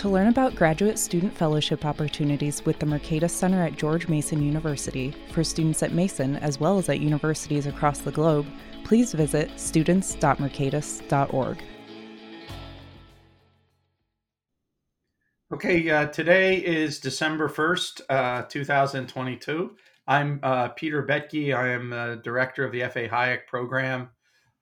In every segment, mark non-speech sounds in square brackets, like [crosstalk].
To learn about graduate student fellowship opportunities with the Mercatus Center at George Mason University for students at Mason as well as at universities across the globe, please visit students.mercatus.org. Okay, uh, today is December 1st, uh, 2022. I'm uh, Peter Boettke. I am director of the F.A. Hayek program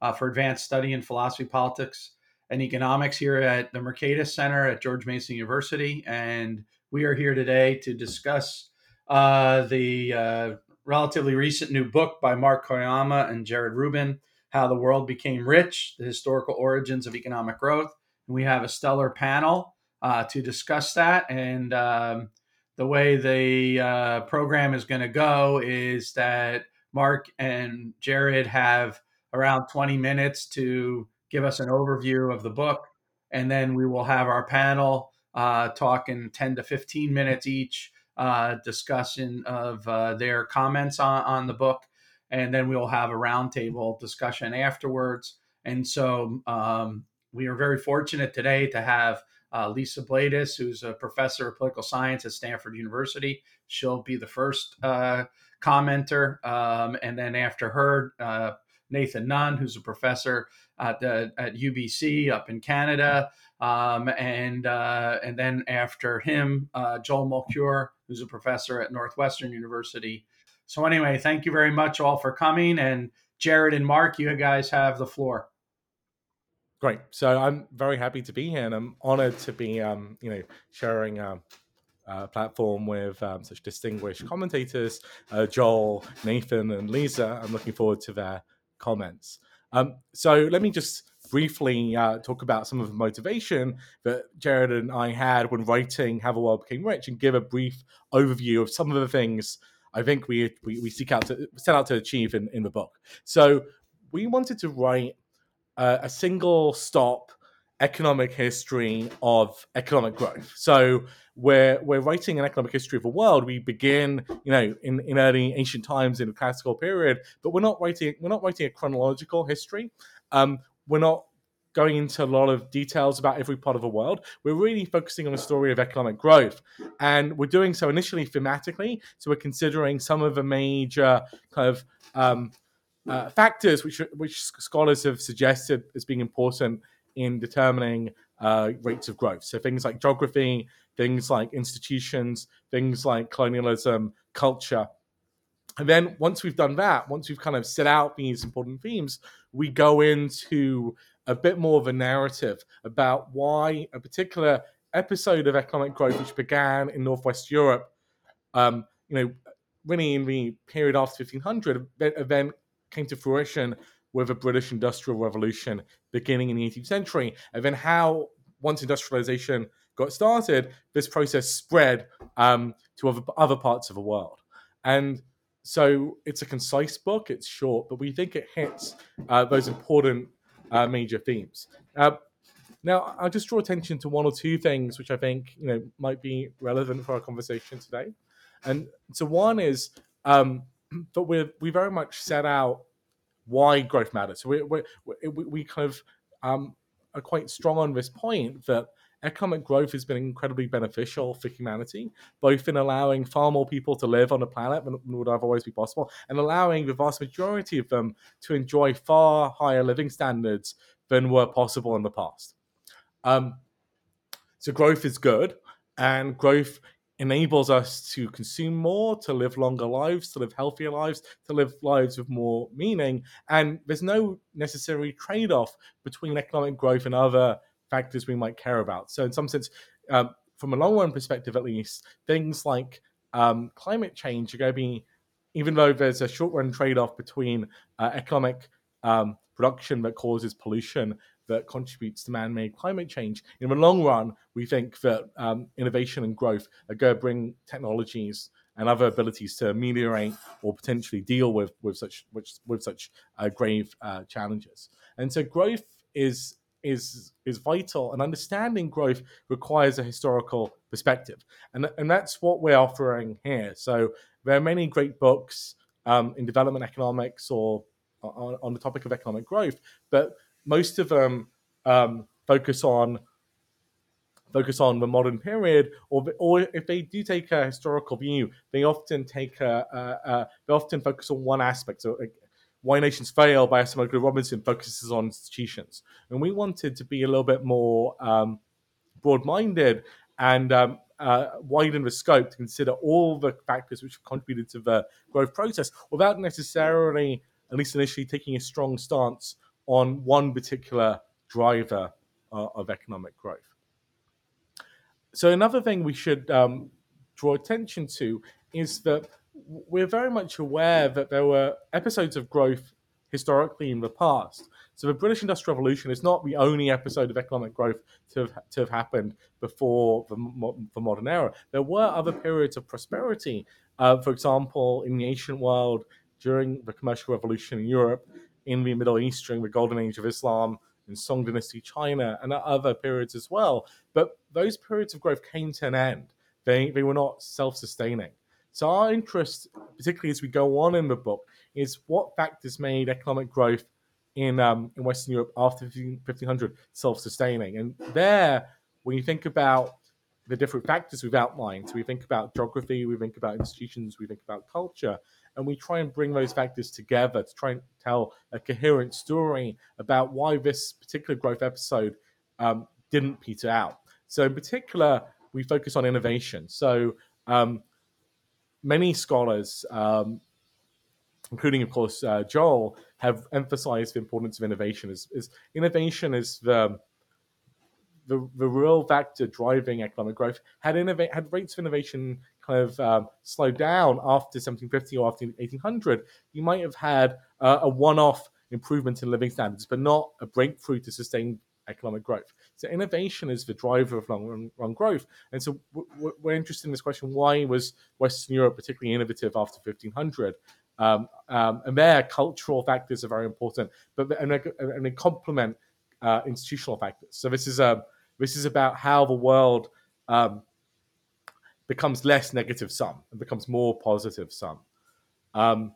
uh, for advanced study in philosophy, politics, and economics here at the Mercatus Center at George Mason University. And we are here today to discuss uh, the uh, relatively recent new book by Mark Koyama and Jared Rubin, How the World Became Rich, The Historical Origins of Economic Growth. And we have a stellar panel uh, to discuss that. And um, the way the uh, program is going to go is that Mark and Jared have around 20 minutes to give us an overview of the book. And then we will have our panel uh, talking 10 to 15 minutes each, uh, discussion of uh, their comments on, on the book. And then we will have a roundtable discussion afterwards. And so um, we are very fortunate today to have uh, Lisa Blaydes, who's a professor of political science at Stanford University. She'll be the first uh, commenter. Um, and then after her, uh, Nathan Nunn, who's a professor at, uh, at UBC up in Canada. Um, and uh, and then after him, uh, Joel Mokyr, who's a professor at Northwestern University. So anyway, thank you very much all for coming. And Jared and Mark, you guys have the floor. Great. So I'm very happy to be here, and I'm honored to be, um, you know, sharing um, a platform with um, such distinguished commentators, uh, Joel, Nathan, and Lisa. I'm looking forward to their comments. Um, so let me just briefly uh, talk about some of the motivation that Jared and I had when writing How the World Became Rich and give a brief overview of some of the things I think we, we, we seek out to set out to achieve in, in the book. So we wanted to write uh, a single stop economic history of economic growth. So we're we're writing an economic history of the world. We begin, you know, in, in early ancient times in the classical period, but we're not writing we're not writing a chronological history. Um, we're not going into a lot of details about every part of the world. We're really focusing on the story of economic growth, and we're doing so initially thematically. So we're considering some of the major kind of um, uh, factors which which scholars have suggested as being important in determining uh, rates of growth. So things like geography, things like institutions, things like colonialism, culture. And then once we've done that, once we've kind of set out these important themes, we go into a bit more of a narrative about why a particular episode of economic growth, which began in Northwest Europe, um, you know, really in the period after 1500, event came to fruition with a British Industrial Revolution beginning in the 18th century, and then how once industrialization got started, this process spread um, to other, other parts of the world. And so it's a concise book, it's short, but we think it hits uh, those important uh, major themes. Uh, now, I'll just draw attention to one or two things which I think you know might be relevant for our conversation today. And so one is um, [clears throat] that we we very much set out why growth matters. So we we, we, kind of um, are quite strong on this point that economic growth has been incredibly beneficial for humanity, both in allowing far more people to live on the planet than would otherwise be possible, and allowing the vast majority of them to enjoy far higher living standards than were possible in the past. Um, so growth is good, and growth enables us to consume more, to live longer lives, to live healthier lives, to live lives with more meaning. And there's no necessary trade off between economic growth and other factors we might care about. So, in some sense, um, from a long run perspective at least, things like um, climate change are going to be, even though there's a short run trade off between uh, economic um, production that causes pollution that contributes to man-made climate change. In the long run, we think that um, innovation and growth are going to bring technologies and other abilities to ameliorate or potentially deal with with such with, such uh, grave uh, challenges. And so growth is is is vital, and understanding growth requires a historical perspective, and and that's what we're offering here. So there are many great books um, in development economics or on, on, the topic of economic growth, but most of them um, focus on focus on the modern period, or or if they do take a historical view, they often take a, a, a they often focus on one aspect. So. Why Nations Fail by Acemoglu Robinson focuses on institutions. And we wanted to be a little bit more um, broad minded and um, uh, widen the scope to consider all the factors which have contributed to the growth process without necessarily, at least initially, taking a strong stance on one particular driver uh, of economic growth. So, another thing we should um, draw attention to is that we're very much aware that there were episodes of growth historically in the past. So the British Industrial Revolution is not the only episode of economic growth to have, to have happened before the, the modern era. There were other periods of prosperity. Uh, for example, in the ancient world, during the commercial revolution in Europe, in the Middle East during the Golden Age of Islam, in Song Dynasty China, and other periods as well. But those periods of growth came to an end. They, they were not self sustaining. So our interest, particularly as we go on in the book, is what factors made economic growth in um, in Western Europe after 1500 self-sustaining. And there, when you think about the different factors we've outlined, so we think about geography, we think about institutions, we think about culture, and we try and bring those factors together to try and tell a coherent story about why this particular growth episode um, didn't peter out. So, in particular, we focus on innovation. So, um, many scholars, um, including, of course, uh, Joel, have emphasized the importance of innovation. Is, is innovation is the the, the real factor driving economic growth. Had innovate had rates of innovation kind of um, slowed down after 1750 or after 1800, you might have had uh, a one-off improvement in living standards, but not a breakthrough to sustain economic growth. So innovation is the driver of long run growth. And so we're interested in this question: Why was Western Europe particularly innovative after 1500? Um, um, and there, cultural factors are very important, but and, and they complement uh, institutional factors. So this is a um, this is about how the world um, becomes less negative sum and becomes more positive sum. Um,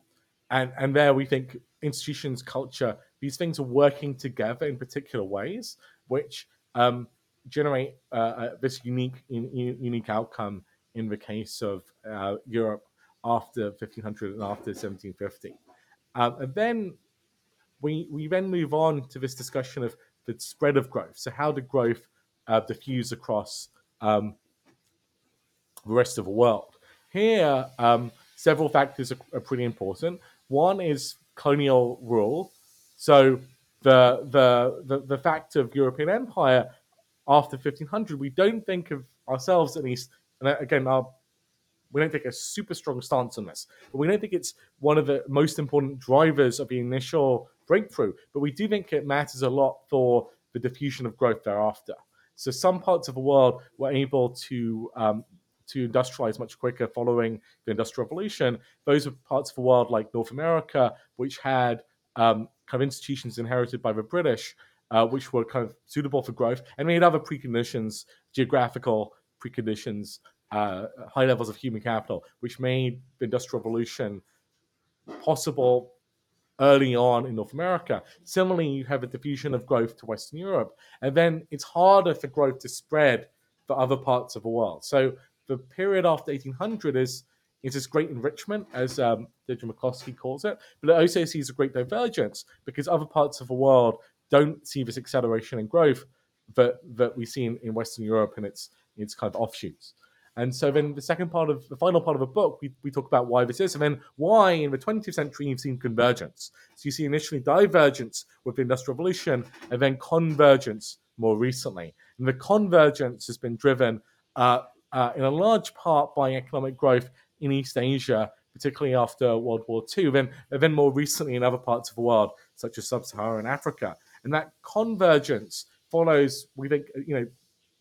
and and there we think institutions, culture, these things are working together in particular ways, which um, generate uh, uh, this unique in, unique outcome in the case of uh, Europe after 1500 and after 1750. Um, and then we, we then move on to this discussion of the spread of growth. So, how did growth uh, diffuse across um, the rest of the world? Here, um, several factors are, are, pretty important. One is colonial rule. So, the, the, the, the fact of European empire after 1500, we don't think of ourselves, at least, and again, our we don't take a super strong stance on this, but we don't think it's one of the most important drivers of the initial breakthrough. But we do think it matters a lot for the diffusion of growth thereafter. So some parts of the world were able to um, to industrialize much quicker following the Industrial Revolution. Those are parts of the world like North America, which had um, kind of institutions inherited by the British, uh, which were kind of suitable for growth, and made other preconditions, geographical preconditions uh, high levels of human capital, which made the Industrial Revolution possible early on in North America. Similarly, you have a diffusion of growth to Western Europe, and then it's harder for growth to spread for other parts of the world. So the period after 1800 is is this great enrichment, as um, Deirdre McCloskey calls it, but it also sees a great divergence because other parts of the world don't see this acceleration in growth that that we see in, in Western Europe and its its kind of offshoots. And so then the second part of the final part of the book, we, we talk about why this is, and then why in the 20th century you've seen convergence. So you see initially divergence with the Industrial Revolution, and then convergence more recently. And the convergence has been driven uh, uh, in a large part by economic growth in East Asia, particularly after World War II, then, then more recently in other parts of the world, such as sub-Saharan Africa. And that convergence follows, we think, you know,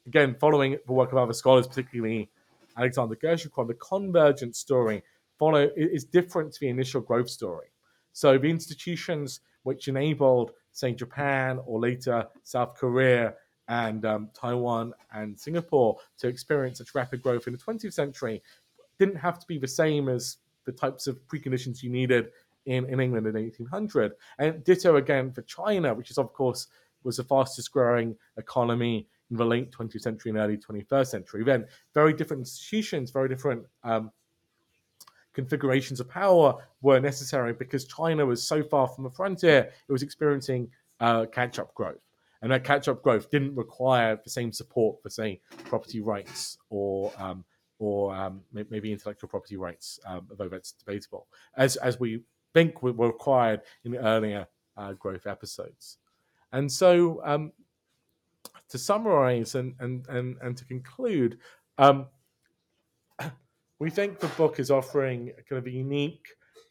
again, following the work of other scholars, particularly Alexander Gerschenkron, the convergence story follow is different to the initial growth story. So the institutions which enabled, say, Japan or later South Korea and um, Taiwan and Singapore to experience such rapid growth in the 20th century didn't have to be the same as the types of preconditions you needed in, in England in 1800. And ditto again for China, which is, of course, was the fastest growing economy in the late 20th century and early 21st century. Then very different institutions, very different um, configurations of power were necessary because China was so far from the frontier, it was experiencing uh, catch up growth. And that catch up growth didn't require the same support for, say, property rights or um, or um, maybe intellectual property rights, um, although that's debatable, as, as we think were required in earlier uh, growth episodes. And so, um, to summarize and, and, and, and to conclude, um, [coughs] we think the book is offering a kind of a unique,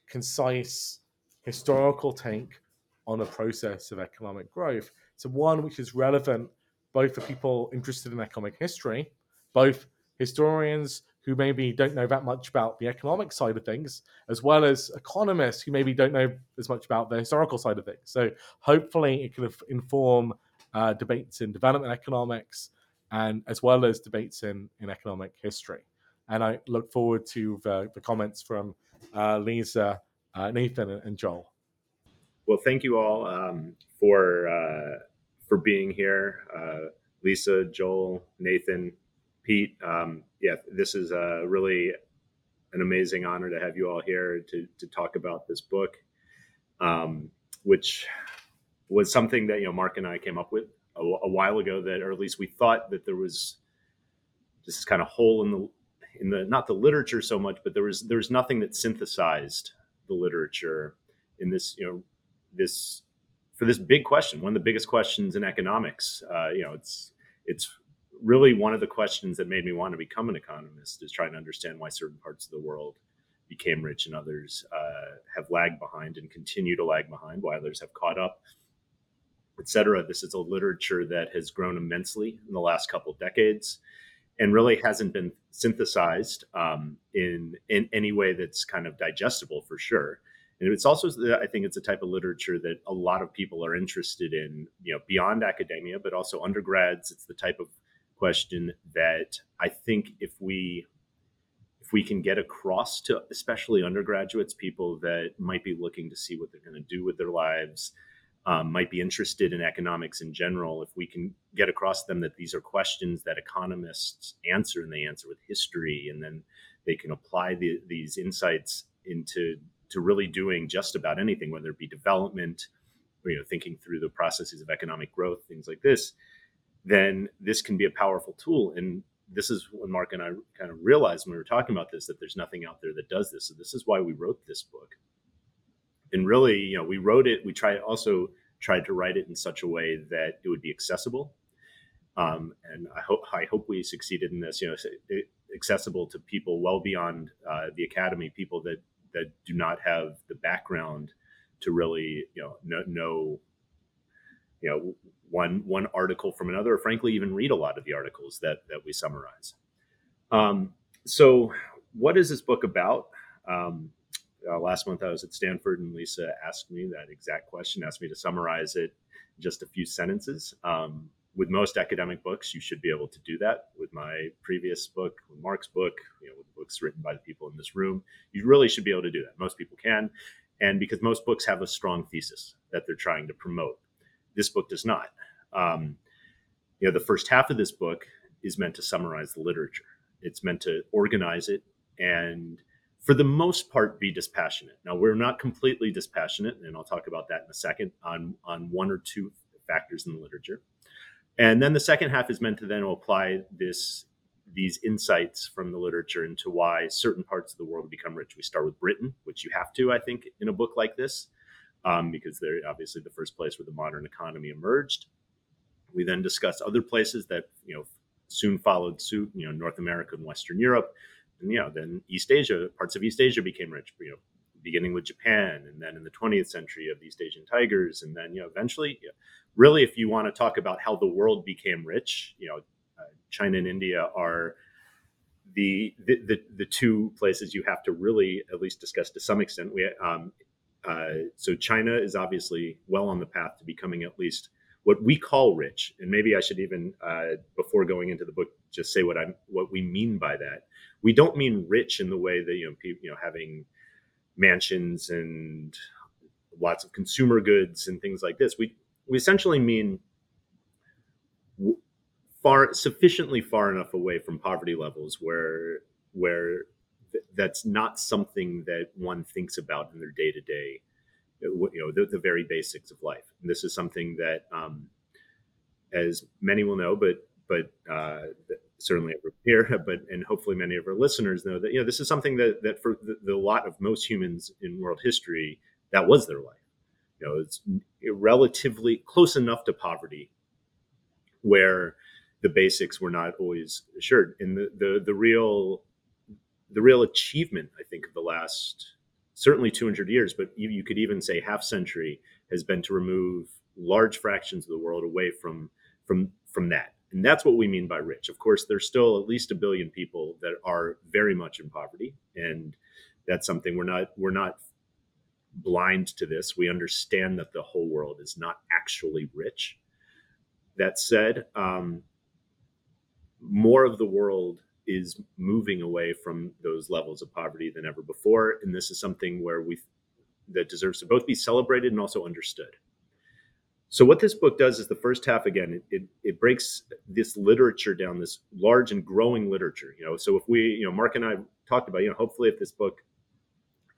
concise, historical take on the process of economic growth. So, one which is relevant both for people interested in economic history, both historians who maybe don't know that much about the economic side of things, as well as economists who maybe don't know as much about the historical side of things. So, hopefully, it can inform uh, debates in development economics and as well as debates in, in economic history and I look forward to the, the comments from uh, Lisa, uh, Nathan, and Joel. Well, thank you all um, for uh, for being here, uh, Lisa, Joel, Nathan, Pete. Um, yeah, this is uh, really an amazing honor to have you all here to to talk about this book, um, which was something that you know Mark and I came up with a, a while ago. That, or at least we thought that there was this kind of hole in the in the not the literature so much, but there was there was nothing that synthesized the literature in this you know this for this big question, one of the biggest questions in economics. Uh, you know, it's it's really one of the questions that made me want to become an economist is trying to understand why certain parts of the world became rich and others uh, have lagged behind and continue to lag behind, while others have caught up, etc. This is a literature that has grown immensely in the last couple decades and really hasn't been synthesized um, in in any way that's kind of digestible for sure. And it's also, I think, it's a type of literature that a lot of people are interested in, you know, beyond academia, but also undergrads. It's the type of question that I think if we if we can get across to especially undergraduates, people that might be looking to see what they're going to do with their lives, um, might be interested in economics in general, if we can get across to them that these are questions that economists answer and they answer with history, and then they can apply the, these insights into to really doing just about anything, whether it be development, or, you know, thinking through the processes of economic growth, things like this, then this can be a powerful tool. And this is when Mark and I kind of realized when we were talking about this that there's nothing out there that does this. So this is why we wrote this book and really, you know, we wrote it. We tried also tried to write it in such a way that it would be accessible. Um, and I hope I hope we succeeded in this. You know, accessible to people well beyond uh, the academy, people that that do not have the background to really, you know, know, know you know one one article from another, or frankly, even read a lot of the articles that that we summarize. Um, so, what is this book about? Um, uh, last month I was at Stanford and Lisa asked me that exact question, asked me to summarize it just a few sentences. Um, with most academic books, you should be able to do that. With my previous book, with Mark's book, you know, with books written by the people in this room, you really should be able to do that. Most people can. And because most books have a strong thesis that they're trying to promote, this book does not. Um, you know, the first half of this book is meant to summarize the literature. It's meant to organize it and for the most part, be dispassionate. Now, we're not completely dispassionate, and I'll talk about that in a second on, on one or two factors in the literature. And then the second half is meant to then apply this these insights from the literature into why certain parts of the world become rich. We start with Britain, which you have to, I think, in a book like this, um, because they're obviously the first place where the modern economy emerged. We then discuss other places that you know soon followed suit, you know, North America and Western Europe and you know then East Asia, parts of East Asia became rich. You know, beginning with Japan, and then in the 20th century of East Asian tigers, and then you know eventually, you know, really, if you want to talk about how the world became rich, you know, uh, China and India are the, the, the the two places you have to really at least discuss to some extent. We um, uh, so China is obviously well on the path to becoming at least what we call rich, and maybe I should even uh, before going into the book just say what I'm what we mean by that. We don't mean rich in the way that you know people you know having mansions and lots of consumer goods and things like this. We we essentially mean far sufficiently far enough away from poverty levels where where th- that's not something that one thinks about in their day to day you know the, the, very basics of life. And this is something that um, as many will know but but uh, certainly here [laughs] but and hopefully many of our listeners know that you know this is something that that for the, the lot of most humans in world history that was their life you know it's relatively close enough to poverty where the basics were not always assured. And the, the, the real the real achievement, I think, of the last certainly 200 years, but you, you could even say half century, has been to remove large fractions of the world away from from from that. And that's what we mean by rich. Of course, there's still at least a billion people that are very much in poverty, and that's something we're not we're not blind to this. We understand that the whole world is not actually rich. That said, um, more of the world is moving away from those levels of poverty than ever before and this is something where we that deserves to both be celebrated and also understood so what this book does is the first half again it, it, it, breaks this literature down this large and growing literature you know so if we you know mark and i talked about you know hopefully if this book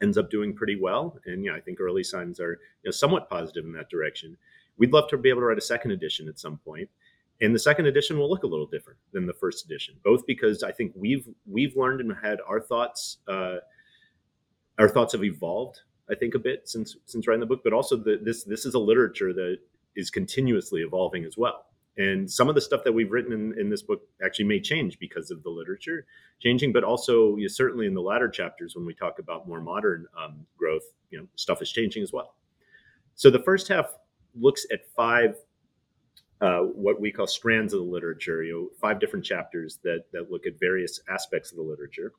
ends up doing pretty well. And know i think early signs are you know somewhat positive in that direction. We'd love to be able to write a second edition at some point. point. And the second edition will look a little different than the first edition both because i think we've we've learned and had our thoughts uh, our thoughts have evolved i think a bit since since writing the book but also the, this this is a literature that is continuously evolving as well and some of the stuff that we've written in, in this book actually may change because of the literature changing but also you know, certainly in the latter chapters when we talk about more modern um, growth you know stuff is changing as well so the first half looks at five uh, what we call strands of the literature, you know, five different chapters that that look at various aspects of the literature,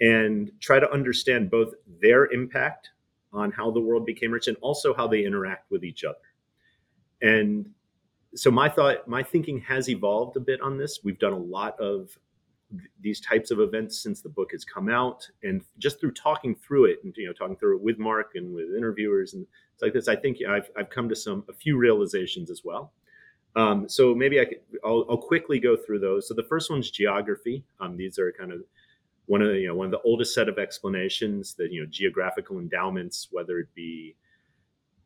and try to understand both their impact on how the world became rich and also how they interact with each other. And so my thought, my thinking has evolved a bit on this. We've done a lot of these types of events since the book has come out, and just through talking through it, and you know, talking through it with Mark and with interviewers and it's like this, I think I've I've come to some a few realizations as well. Um, so maybe I could, I'll, I'll, quickly go through those. So the first one's geography. Um, these are kind of one of the, you know one of the oldest set of explanations that you know geographical endowments, whether it be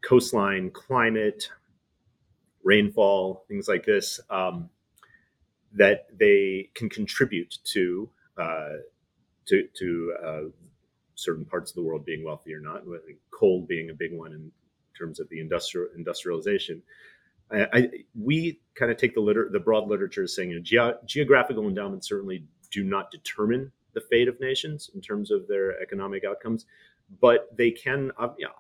coastline, climate, rainfall, things like this, um, that they can contribute to uh, to to uh, certain parts of the world being wealthy or not. Coal being a big one in terms of the industrial industrialization. I, I, we kind of take the liter- the broad literature as saying you know, ge- geographical endowments certainly do not determine the fate of nations in terms of their economic outcomes, but they can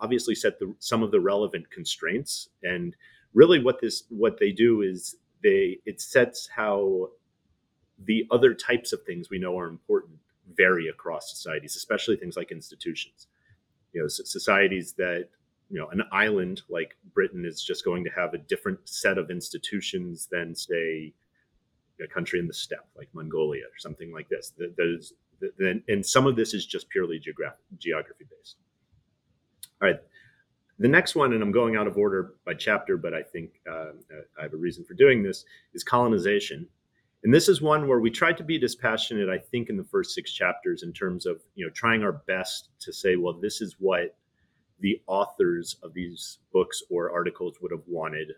obviously set the, some of the relevant constraints. And really, what this what they do is they it sets how the other types of things we know are important vary across societies, especially things like institutions. You know, societies that you know an island like britain is just going to have a different set of institutions than say a country in the steppe like mongolia or something like this. That is and some of this is just purely geographic geography based all right the next one and i'm going out of order by chapter but i think uh, i have a reason for doing this is colonization and this is one where we tried to be dispassionate i think in the first six chapters in terms of you know trying our best to say well this is what the authors of these books or articles would have wanted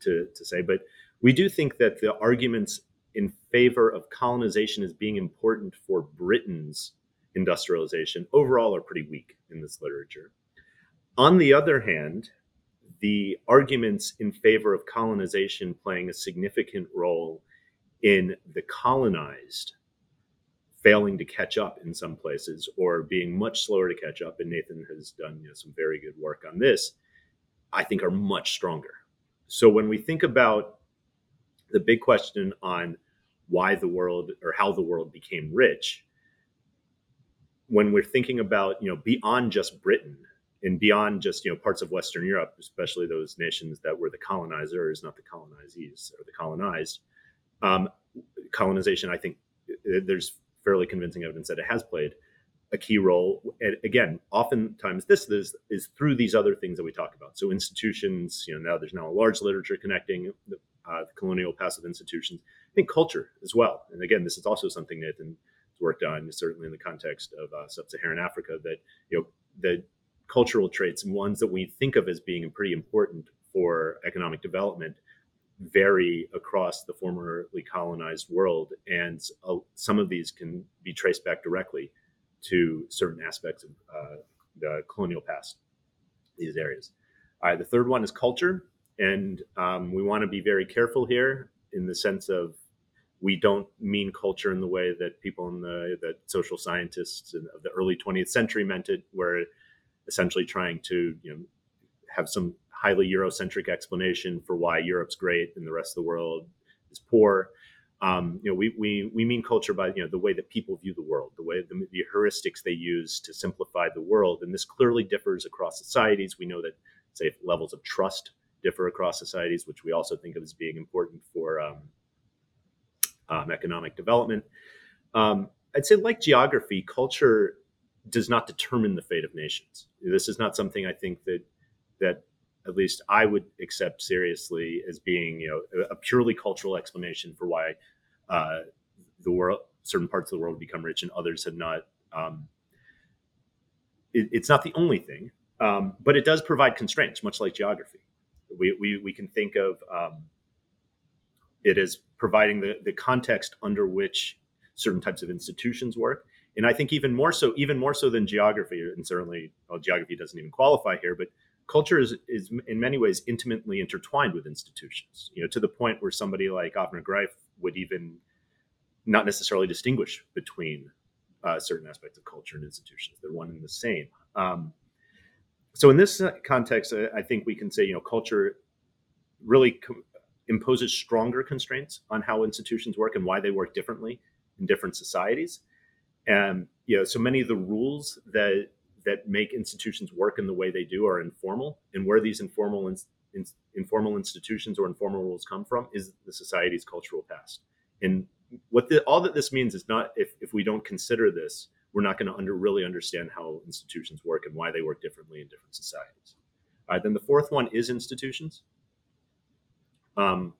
to, to say. But we do think that the arguments in favor of colonization as being important for Britain's industrialization overall are pretty weak in this literature. On the other hand, the arguments in favor of colonization playing a significant role in the colonized failing to catch up in some places or being much slower to catch up, and Nathan has done you know, some very good work on this, I think are much stronger. So when we think about the big question on why the world or how the world became rich when we're thinking about you know beyond just britain and beyond just you know parts of western europe especially those nations that were the colonizers not the colonizees or the colonized um, colonization i think there's fairly convincing evidence that it has played a key role. And again, oftentimes this is, is through these other things that we talk about. So institutions, you know, now there's now a large literature connecting the, uh, the colonial passive institutions. I think culture as well. And again, this is also something Nathan worked on, certainly in the context of uh, sub-Saharan Africa, that you know the cultural traits and ones that we think of as being pretty important for economic development vary across the formerly colonized world, and uh, some of these can be traced back directly to certain aspects of uh, the colonial past, these areas. All right, the third one is culture, and um, we want to be very careful here in the sense of we don't mean culture in the way that people in the that social scientists of the early 20th century meant it, where essentially trying to you know have some highly Eurocentric explanation for why Europe's great and the rest of the world is poor. Um, you know, we, we, we mean culture by, you know, the way that people view the world, the way the, the heuristics they use to simplify the world. And this clearly differs across societies. We know that, say, levels of trust differ across societies, which we also think of as being important for um, um, economic development. Um, I'd say, like geography, culture does not determine the fate of nations. This is not something I think that that at least I would accept seriously as being, you know, a purely cultural explanation for why uh, the world, certain parts of the world become rich and others have not. Um, it, it's not the only thing, um, but it does provide constraints, much like geography. We, we, we can think of um, it as providing the, the context under which certain types of institutions work. And I think even more so, even more so than geography, and certainly well, geography doesn't even qualify here, but culture is, is in many ways intimately intertwined with institutions, you know, to the point where somebody like Avner Greif would even not necessarily distinguish between uh, certain aspects of culture and institutions. They're one and the same. Um, so in this context, I think we can say, you know, culture really com- imposes stronger constraints on how institutions work and why they work differently in different societies. And you know, so many of the rules that that make institutions work in the way they do are informal, and where these informal in, in, informal institutions or informal rules come from is the society's cultural past. And what the, all that this means is not if, if we don't consider this, we're not going to under, really understand how institutions work and why they work differently in different societies. All right, then the fourth one is institutions. Um,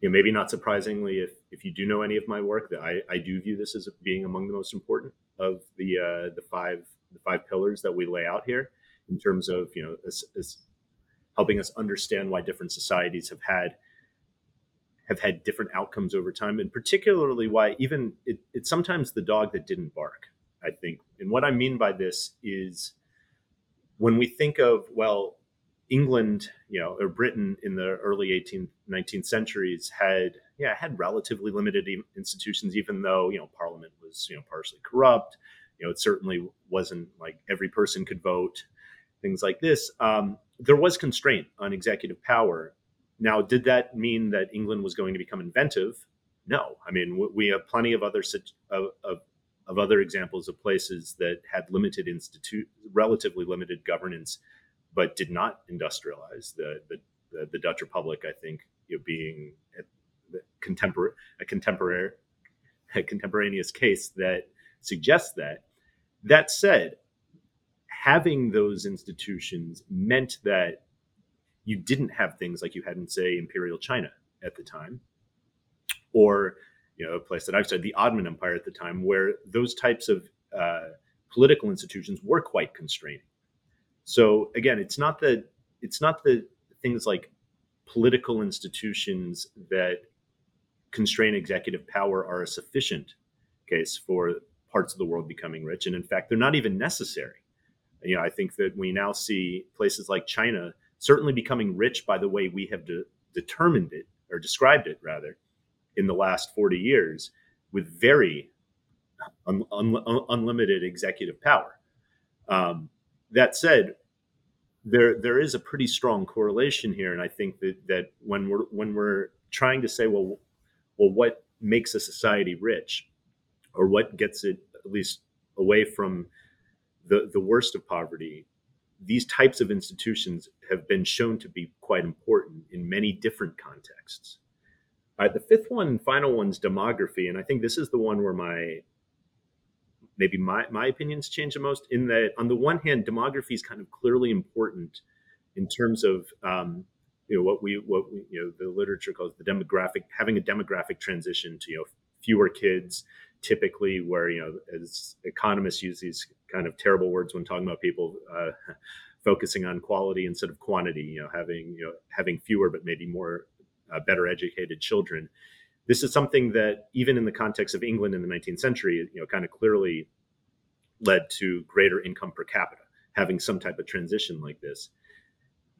you know, maybe not surprisingly, if if you do know any of my work, that I, I do view this as being among the most important of the uh, the five the five pillars that we lay out here in terms of you know as, as helping us understand why different societies have had have had different outcomes over time and particularly why even it, it's sometimes the dog that didn't bark i think. And what i mean by this is when we think of well england you know or britain in the early 18th 19th centuries had yeah had relatively limited institutions even though you know parliament was you know partially corrupt you know, it certainly wasn't like every person could vote, things like this. Um, there was constraint on executive power. Now, did that mean that England was going to become inventive? No. I mean, we have plenty of other of, of, of other examples of places that had limited institute, relatively limited governance, but did not industrialize. The the, the, the Dutch Republic, I think, you know, being a contemporary a contemporary a contemporaneous case that suggests that. That said, having those institutions meant that you didn't have things like you had in, say, Imperial China at the time, or you know, a place that I've said, the Ottoman Empire at the time, where those types of uh, political institutions were quite constraining. So again, it's not that it's not the things like political institutions that constrain executive power are a sufficient case for parts of the world becoming rich. And in fact, they're not even necessary. You know, I think that we now see places like China certainly becoming rich by the way we have de- determined it or described it rather in the last 40 years with very un- un- unlimited executive power. Um, that said, there there is a pretty strong correlation here, and I think that that when we're when we're trying to say, well, well, what makes a society rich or what gets it at least away from the, the worst of poverty, these types of institutions have been shown to be quite important in many different contexts. Uh, the fifth one, final one, is demography, and I think this is the one where my maybe my my opinions change the most. In that, on the one hand, demography is kind of clearly important in terms of um, you know what we what we, you know the literature calls the demographic having a demographic transition to you know fewer kids typically where you know as economists use these kind of terrible words when talking about people uh, [laughs] focusing on quality instead of quantity you know having you know having fewer but maybe more uh, better educated children. This is something that even in the context of england in the 19th century you know kind of clearly led to greater income per capita having some type of transition like this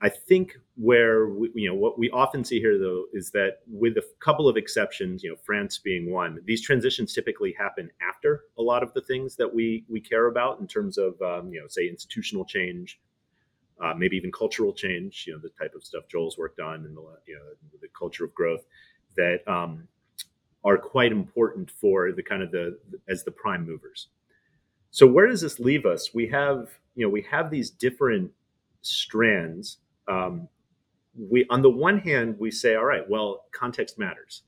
I think where we, you know what we often see here though is that with a couple of exceptions, you know France being one, these transitions typically happen after a lot of the things that we we care about in terms of um, you know say institutional change, uh, maybe even cultural change. You know the type of stuff Joel's worked on and the you know the culture of growth that um, are quite important for the kind of the as the prime movers. So where does this leave us? We have you know we have these different strands um, we on the one hand we say all right well context matters.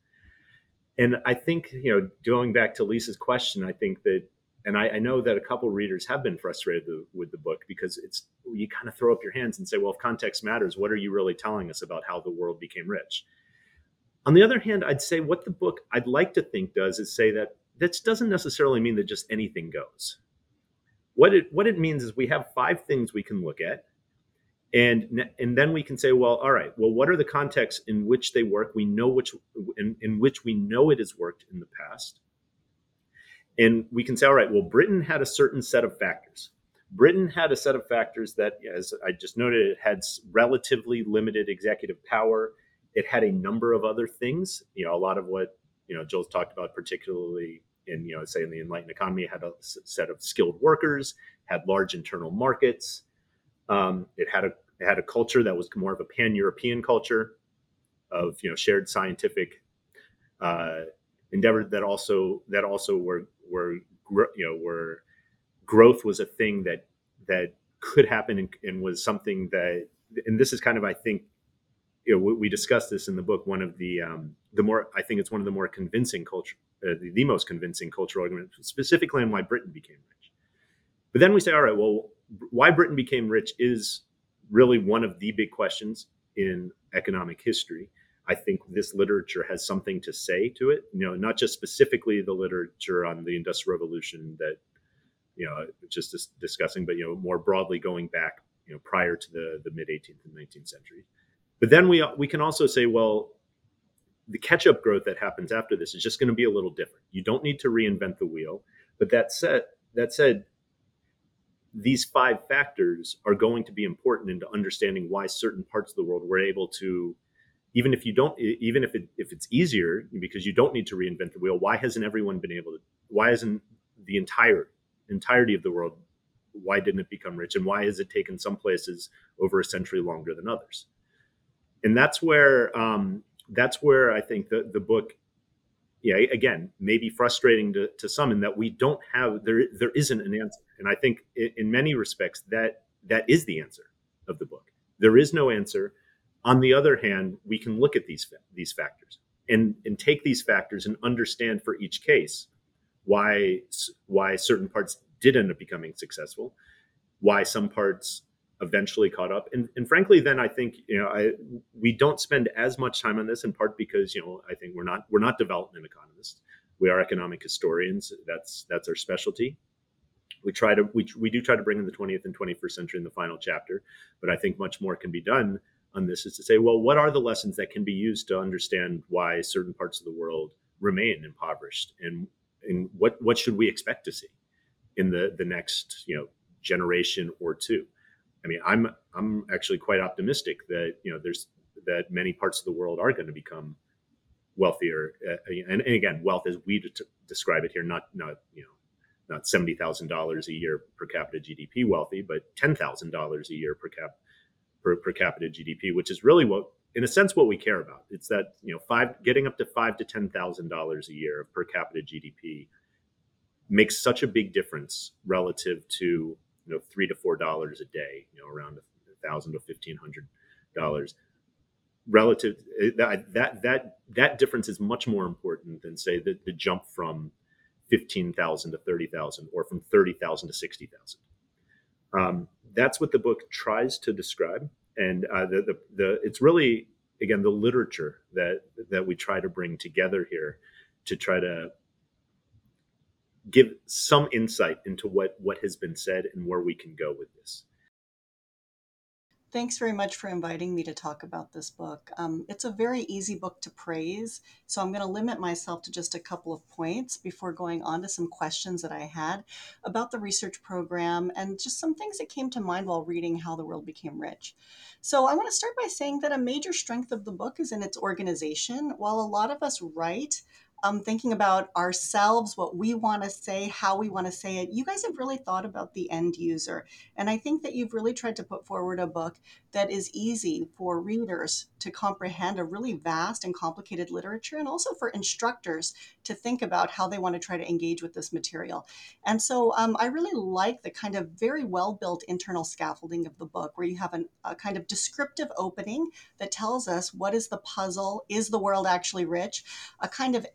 And i think you know going back to lisa's question i think that and I, I know that a couple readers have been frustrated with the book because it's you kind of throw up your hands and say well if context matters what are you really telling us about how the world became rich? On the other hand i'd say what the book i'd like to think does is say that this doesn't necessarily mean that just anything goes. What it what it means is we have five things we can look at and and then we can say well all right well what are the contexts in which they work? We know which in, in which we know it has worked in the past. And we can say all right well britain had a certain set of factors. Britain had a set of factors that as i just noted it had relatively limited executive power. It had a number of other things. You know a lot of what you know joel's talked about particularly in you know say in the enlightened economy had a set of skilled workers had large internal markets um, it had a it had a culture that was more of a pan European culture of you know shared scientific uh, endeavor that also that also were were you know were growth was a thing that that could happen and, and was something that and this is kind of I think you know we, discussed this in the book one of the um, the more I think it's one of the more convincing culture uh, the, the most convincing cultural arguments specifically on why Britain became rich. But then we say, all right, well, why Britain became rich is really one of the big questions in economic history. I think this literature has something to say to it. You know, not just specifically the literature on the Industrial Revolution that you know just dis- discussing, but you know more broadly going back you know prior to the the mid 18th and 19th century. But then we we can also say, well, the catch up growth that happens after this is just going to be a little different. You don't need to reinvent the wheel. But that said, that said, these five factors are going to be important into understanding why certain parts of the world were able to even if you don't even if it if it's easier because you don't need to reinvent the wheel why hasn't everyone been able to why hasn't the entire entirety of the world why didn't it become rich? And why has it taken some places over a century longer than others? And that's where um, that's where i think the, the book yeah, again, maybe frustrating to, to some in that we don't have there there isn't an answer. And I think in, many respects that that is the answer of the book. There is no answer. On the other hand, we can look at these these factors and and take these factors and understand for each case why why certain parts did end up becoming successful, why some parts eventually caught up. And, and frankly, then I think you know I we don't spend as much time on this in part because you know I think we're not we're not development economists. We are economic historians. That's that's our specialty. We try to we, we do try to bring in the 20th and 21st century in the final chapter, but I think much more can be done on this is to say, well, what are the lessons that can be used to understand why certain parts of the world remain impoverished, and and what what should we expect to see in the the next you know generation or two? I mean, I'm I'm actually quite optimistic that you know there's that many parts of the world are going to become wealthier, uh, and, and, again, wealth as we de- describe it here, not not you know not seventy thousand dollars a year per capita GDP wealthy, but ten thousand dollars a year per cap per, per capita GDP, which is really what in a sense what we care about. It's that you know five getting up to five to ten thousand dollars a year of per capita GDP makes such a big difference relative to you know three to four dollars a day, you know around a thousand to fifteen hundred dollars. Relative that that that that difference is much more important than say the, the jump from fifteen thousand to thirty thousand or from thirty thousand to sixty thousand. Um, that's what the book tries to describe and uh, the, the, the it's really again the literature that that we try to bring together here to try to give some insight into what what has been said and where we can go with this Thanks very much for inviting me to talk about this book. Um, it's a very easy book to praise, so I'm going to limit myself to just a couple of points before going on to some questions that I had about the research program and just some things that came to mind while reading How the World Became Rich. So, I want to start by saying that a major strength of the book is in its organization. While a lot of us write, um, thinking about ourselves, what we want to say, how we want to say it. You guys have really thought about the end user. And I think that you've really tried to put forward a book that is easy for readers to comprehend a really vast and complicated literature, and also for instructors to think about how they want to try to engage with this material. And so um, I really like the kind of very well built internal scaffolding of the book, where you have an, a kind of descriptive opening that tells us what is the puzzle, is the world actually rich, a kind of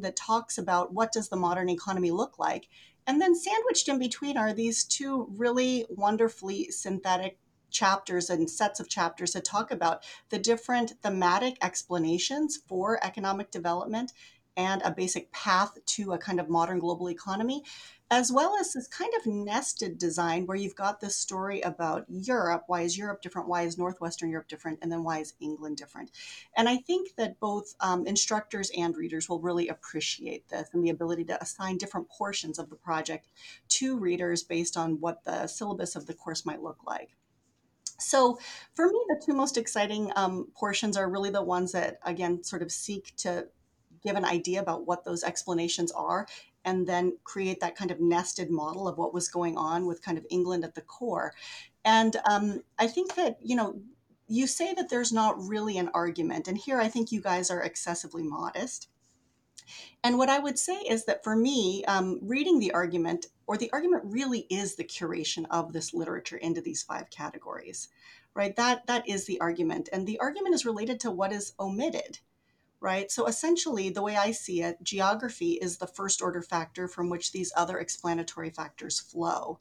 that talks about what does the modern economy look like. And then sandwiched in between are these two really wonderfully synthetic chapters and sets of chapters that talk about the different thematic explanations for economic development and a basic path to a kind of modern global economy, as well as this kind of nested design where you've got this story about Europe. Why is Europe different? Why is Northwestern Europe different? And then why is England different? And I think that both um, instructors and readers will really appreciate this and the ability to assign different portions of the project to readers based on what the syllabus of the course might look like. So, for me, the two most exciting um, portions are really the ones that, again, sort of seek to give an idea about what those explanations are and then create that kind of nested model of what was going on with kind of England at the core. And um, I think that, you know, you say that there's not really an argument. And here I think you guys are excessively modest. And what I would say is that for me, um, reading the argument, or the argument really is the curation of this literature into these five categories, right? That that is the argument, and the argument is related to what is omitted, right? So essentially, the way I see it, geography is the first order factor from which these other explanatory factors flow,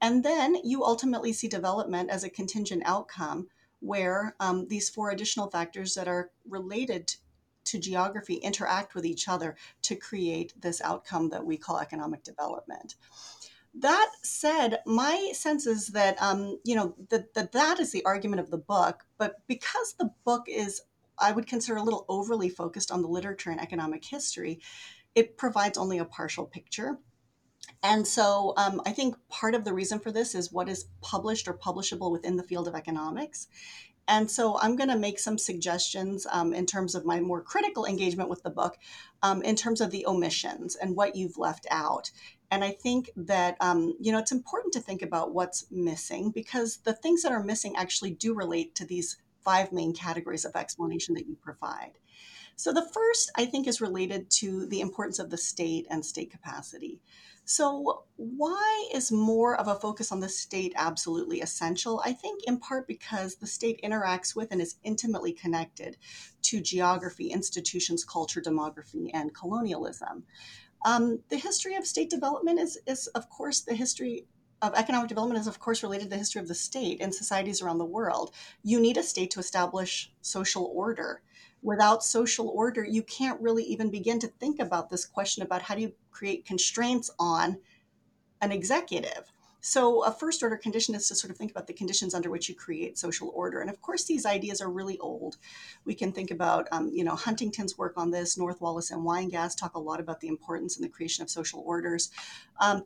and then you ultimately see development as a contingent outcome where um, these four additional factors that are related to geography interact with each other to create this outcome that we call economic development. That said, my sense is that um, you know that, that that is the argument of the book, but because the book is, I would consider a little overly focused on the literature and economic history, it provides only a partial picture. And so um, I think part of the reason for this is what is published or publishable within the field of economics. And so I'm going to make some suggestions um, in terms of my more critical engagement with the book, um, in terms of the omissions and what you've left out. And I think that, um, you know, it's important to think about what's missing because the things that are missing actually do relate to these five main categories of explanation that you provide. So the first, I think, is related to the importance of the state and state capacity. So, why is more of a focus on the state absolutely essential? I think in part because the state interacts with and is intimately connected to geography, institutions, culture, demography, and colonialism. Um, the history of state development is, is, of course, the history of economic development is, of course, related to the history of the state and societies around the world. You need a state to establish social order without social order, you can't really even begin to think about this question about how do you create constraints on an executive. So, a first order condition is to sort of think about the conditions under which you create social order. And of course, these ideas are really old. We can think about, um, you know, Huntington's work on this, North Wallis and Weingast talk a lot about the importance and the creation of social orders. Um,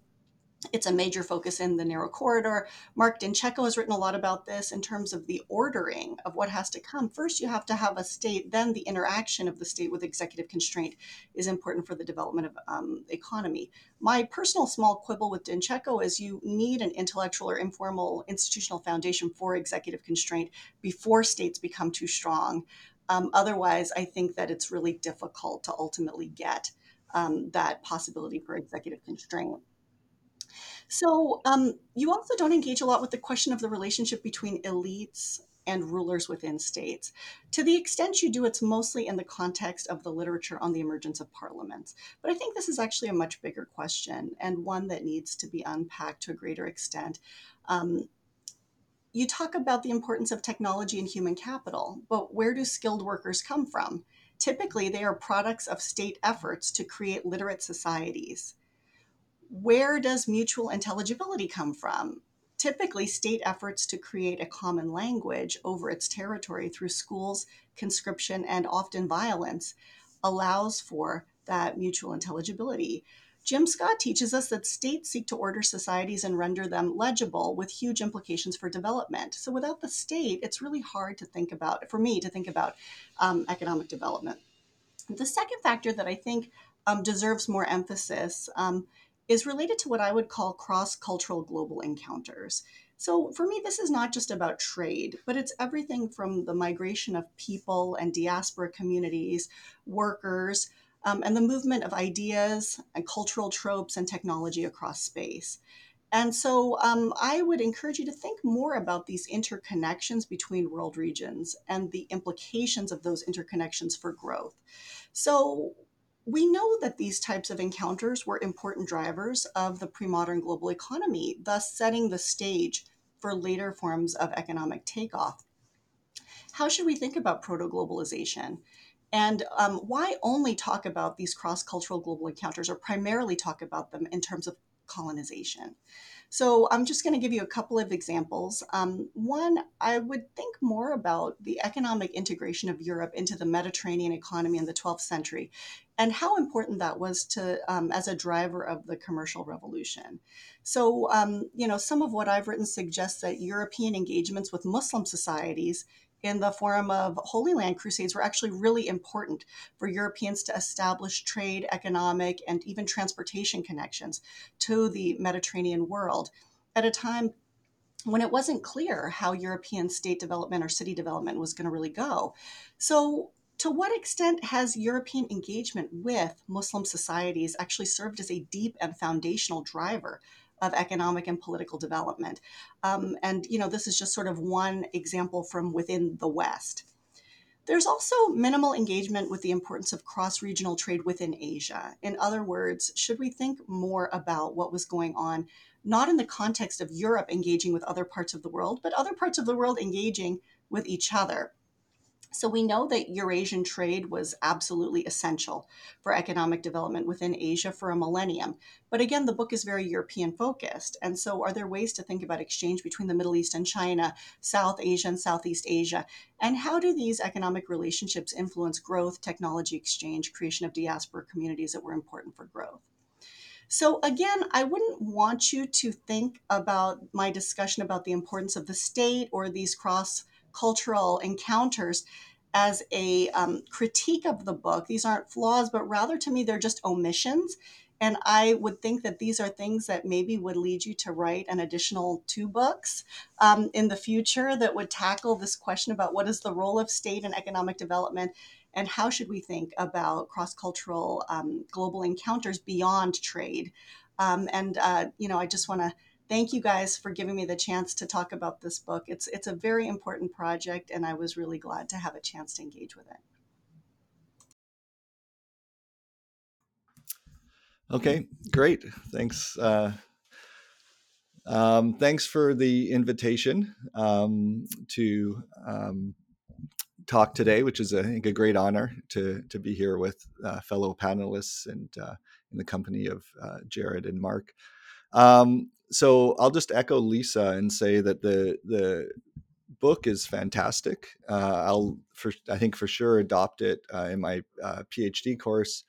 it's a major focus in the narrow corridor. Mark Dincecco has written a lot about this in terms of the ordering of what has to come. First, you have to have a state, then the interaction of the state with executive constraint is important for the development of um, economy. My personal small quibble with Dincecco is you need an intellectual or informal institutional foundation for executive constraint before states become too strong. Um, otherwise, I think that it's really difficult to ultimately get um, that possibility for executive constraint. So um, you also don't engage a lot with the question of the relationship between elites and rulers within states. To the extent you do, it's mostly in the context of the literature on the emergence of parliaments. But I think this is actually a much bigger question and one that needs to be unpacked to a greater extent. Um, you talk about the importance of technology and human capital, but where do skilled workers come from? Typically, they are products of state efforts to create literate societies where does mutual intelligibility come from? Typically, state efforts to create a common language over its territory through schools, conscription, and often violence allows for that mutual intelligibility. Jim Scott teaches us that states seek to order societies and render them legible with huge implications for development. So, without the state, it's really hard to think about, for me to think about um, economic development. The second factor that I think um, deserves more emphasis um, is related to what I would call cross cultural global encounters. So, for me, this is not just about trade, but it's everything from the migration of people and diaspora communities, workers, um, and the movement of ideas and cultural tropes and technology across space. And so um, I would encourage you to think more about these interconnections between world regions and the implications of those interconnections for growth. So, we know that these types of encounters were important drivers of the pre modern global economy, thus setting the stage for later forms of economic takeoff. How should we think about proto globalization? And um, why only talk about these cross cultural global encounters or primarily talk about them in terms of colonization? So I'm just going to give you a couple of examples. Um, one, I would think more about the economic integration of Europe into the Mediterranean economy in the 12th century and how important that was to um, as a driver of the commercial revolution. So, um, you know, some of what I've written suggests that European engagements with Muslim societies in the form of Holy Land crusades were actually really important for Europeans to establish trade, economic, and even transportation connections to the Mediterranean world at a time when it wasn't clear how European state development or city development was going to really go. So, to what extent has European engagement with Muslim societies actually served as a deep and foundational driver of economic and political development? Um, and, you know, this is just sort of one example from within the West. There's also minimal engagement with the importance of cross regional trade within Asia. In other words, should we think more about what was going on, not in the context of Europe engaging with other parts of the world, but other parts of the world engaging with each other? So we know that Eurasian trade was absolutely essential for economic development within Asia for a millennium. But again, the book is very European focused. And so are there ways to think about exchange between the Middle East and China, South Asia and Southeast Asia? And how do these economic relationships influence growth, technology exchange, creation of diaspora communities that were important for growth? So, again, I wouldn't want you to think about my discussion about the importance of the state or these cross cultural encounters as a um, critique of the book. These aren't flaws, but rather to me, they're just omissions. And I would think that these are things that maybe would lead you to write an additional two books um, in the future that would tackle this question about what is the role of state in economic development and how should we think about cross cultural um, global encounters beyond trade. Um, and, uh, you know, I just want to thank you guys for giving me the chance to talk about this book. It's it's a very important project, and I was really glad to have a chance to engage with it. Okay, great. Thanks. Uh, um, thanks for the invitation um, to um, talk today, which is I think a great honor to to be here with uh, fellow panelists and uh, in the company of uh, Jared and Mark. Um, so I'll just echo Lisa and say that the the book is fantastic. Uh, I'll for I think for sure adopt it uh, in my uh, PhD course,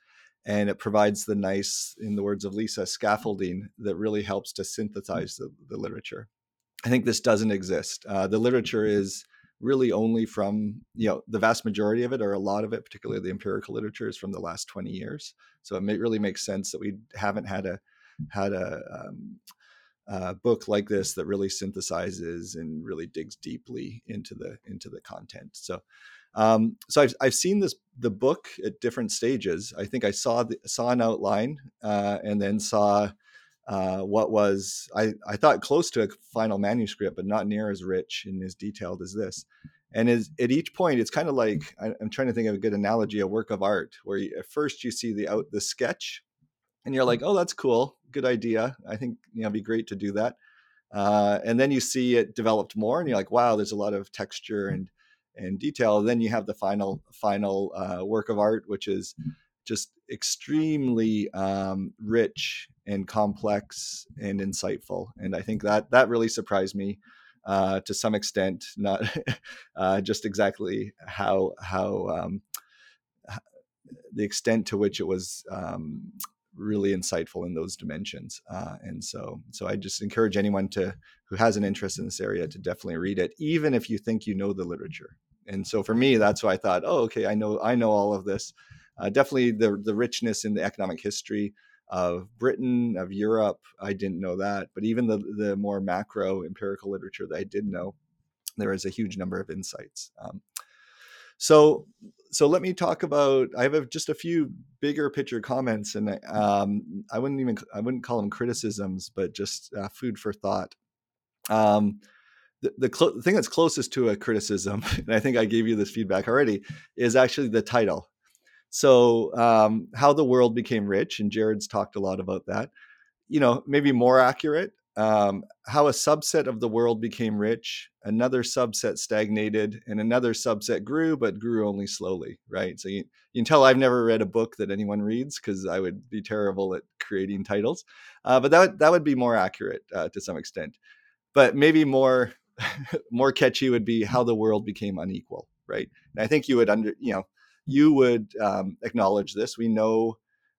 and it provides the nice, in the words of Lisa, scaffolding that really helps to synthesize the, the literature. I think this doesn't exist. Uh, the literature is really only from you know the vast majority of it or a lot of it particularly the empirical literature is from the last 20 years so it may, really makes sense that we haven't had a had a um, uh, book like this that really synthesizes and really digs deeply into the into the content. So, um, so I've I've seen this the book at different stages. I think I saw the, saw an outline uh, and then saw uh, what was I I thought close to a final manuscript, but not near as rich and as detailed as this. And is, at each point, it's kind of like I, am trying to think of a good analogy, a work of art, where you, at first you see the out the sketch, and you're like, oh, that's cool, good idea. I think you know, it'd be great to do that. Uh, and then you see it developed more, and you're like, wow, there's a lot of texture and and detail. And then you have the final final uh, work of art, which is just extremely um, rich and complex and insightful. And I think that that really surprised me uh, to some extent, not [laughs] uh, just exactly how how um, the extent to which it was um, really insightful in those dimensions. Uh, and so, so I just encourage anyone to who has an interest in this area to definitely read it, even if you think you know the literature. And so, for me, that's why I thought, oh, okay, I know, I know all of this. Uh, definitely the the richness in the economic history of Britain, of Europe. I didn't know that, but even the the more macro empirical literature that I did know, there is a huge number of insights. Um, so so let me talk about. I have a, just a few bigger picture comments, and um, I wouldn't even I wouldn't call them criticisms, but just uh, food for thought. Um, the, the, cl- the, thing that's closest to a criticism, [laughs] and I think I gave you this feedback already, is actually the title. So, um, how the world became rich, and Jared's talked a lot about that. You know, maybe more accurate, um, how a subset of the world became rich, another subset stagnated, and another subset grew, but grew only slowly, right? So you, you can tell I've never read a book that anyone reads because I would be terrible at creating titles. Uh, but that, that would be more accurate uh, to some extent. But maybe more [laughs] more catchy would be how the world became unequal, right? And I think you would under you know you would um, acknowledge this. We know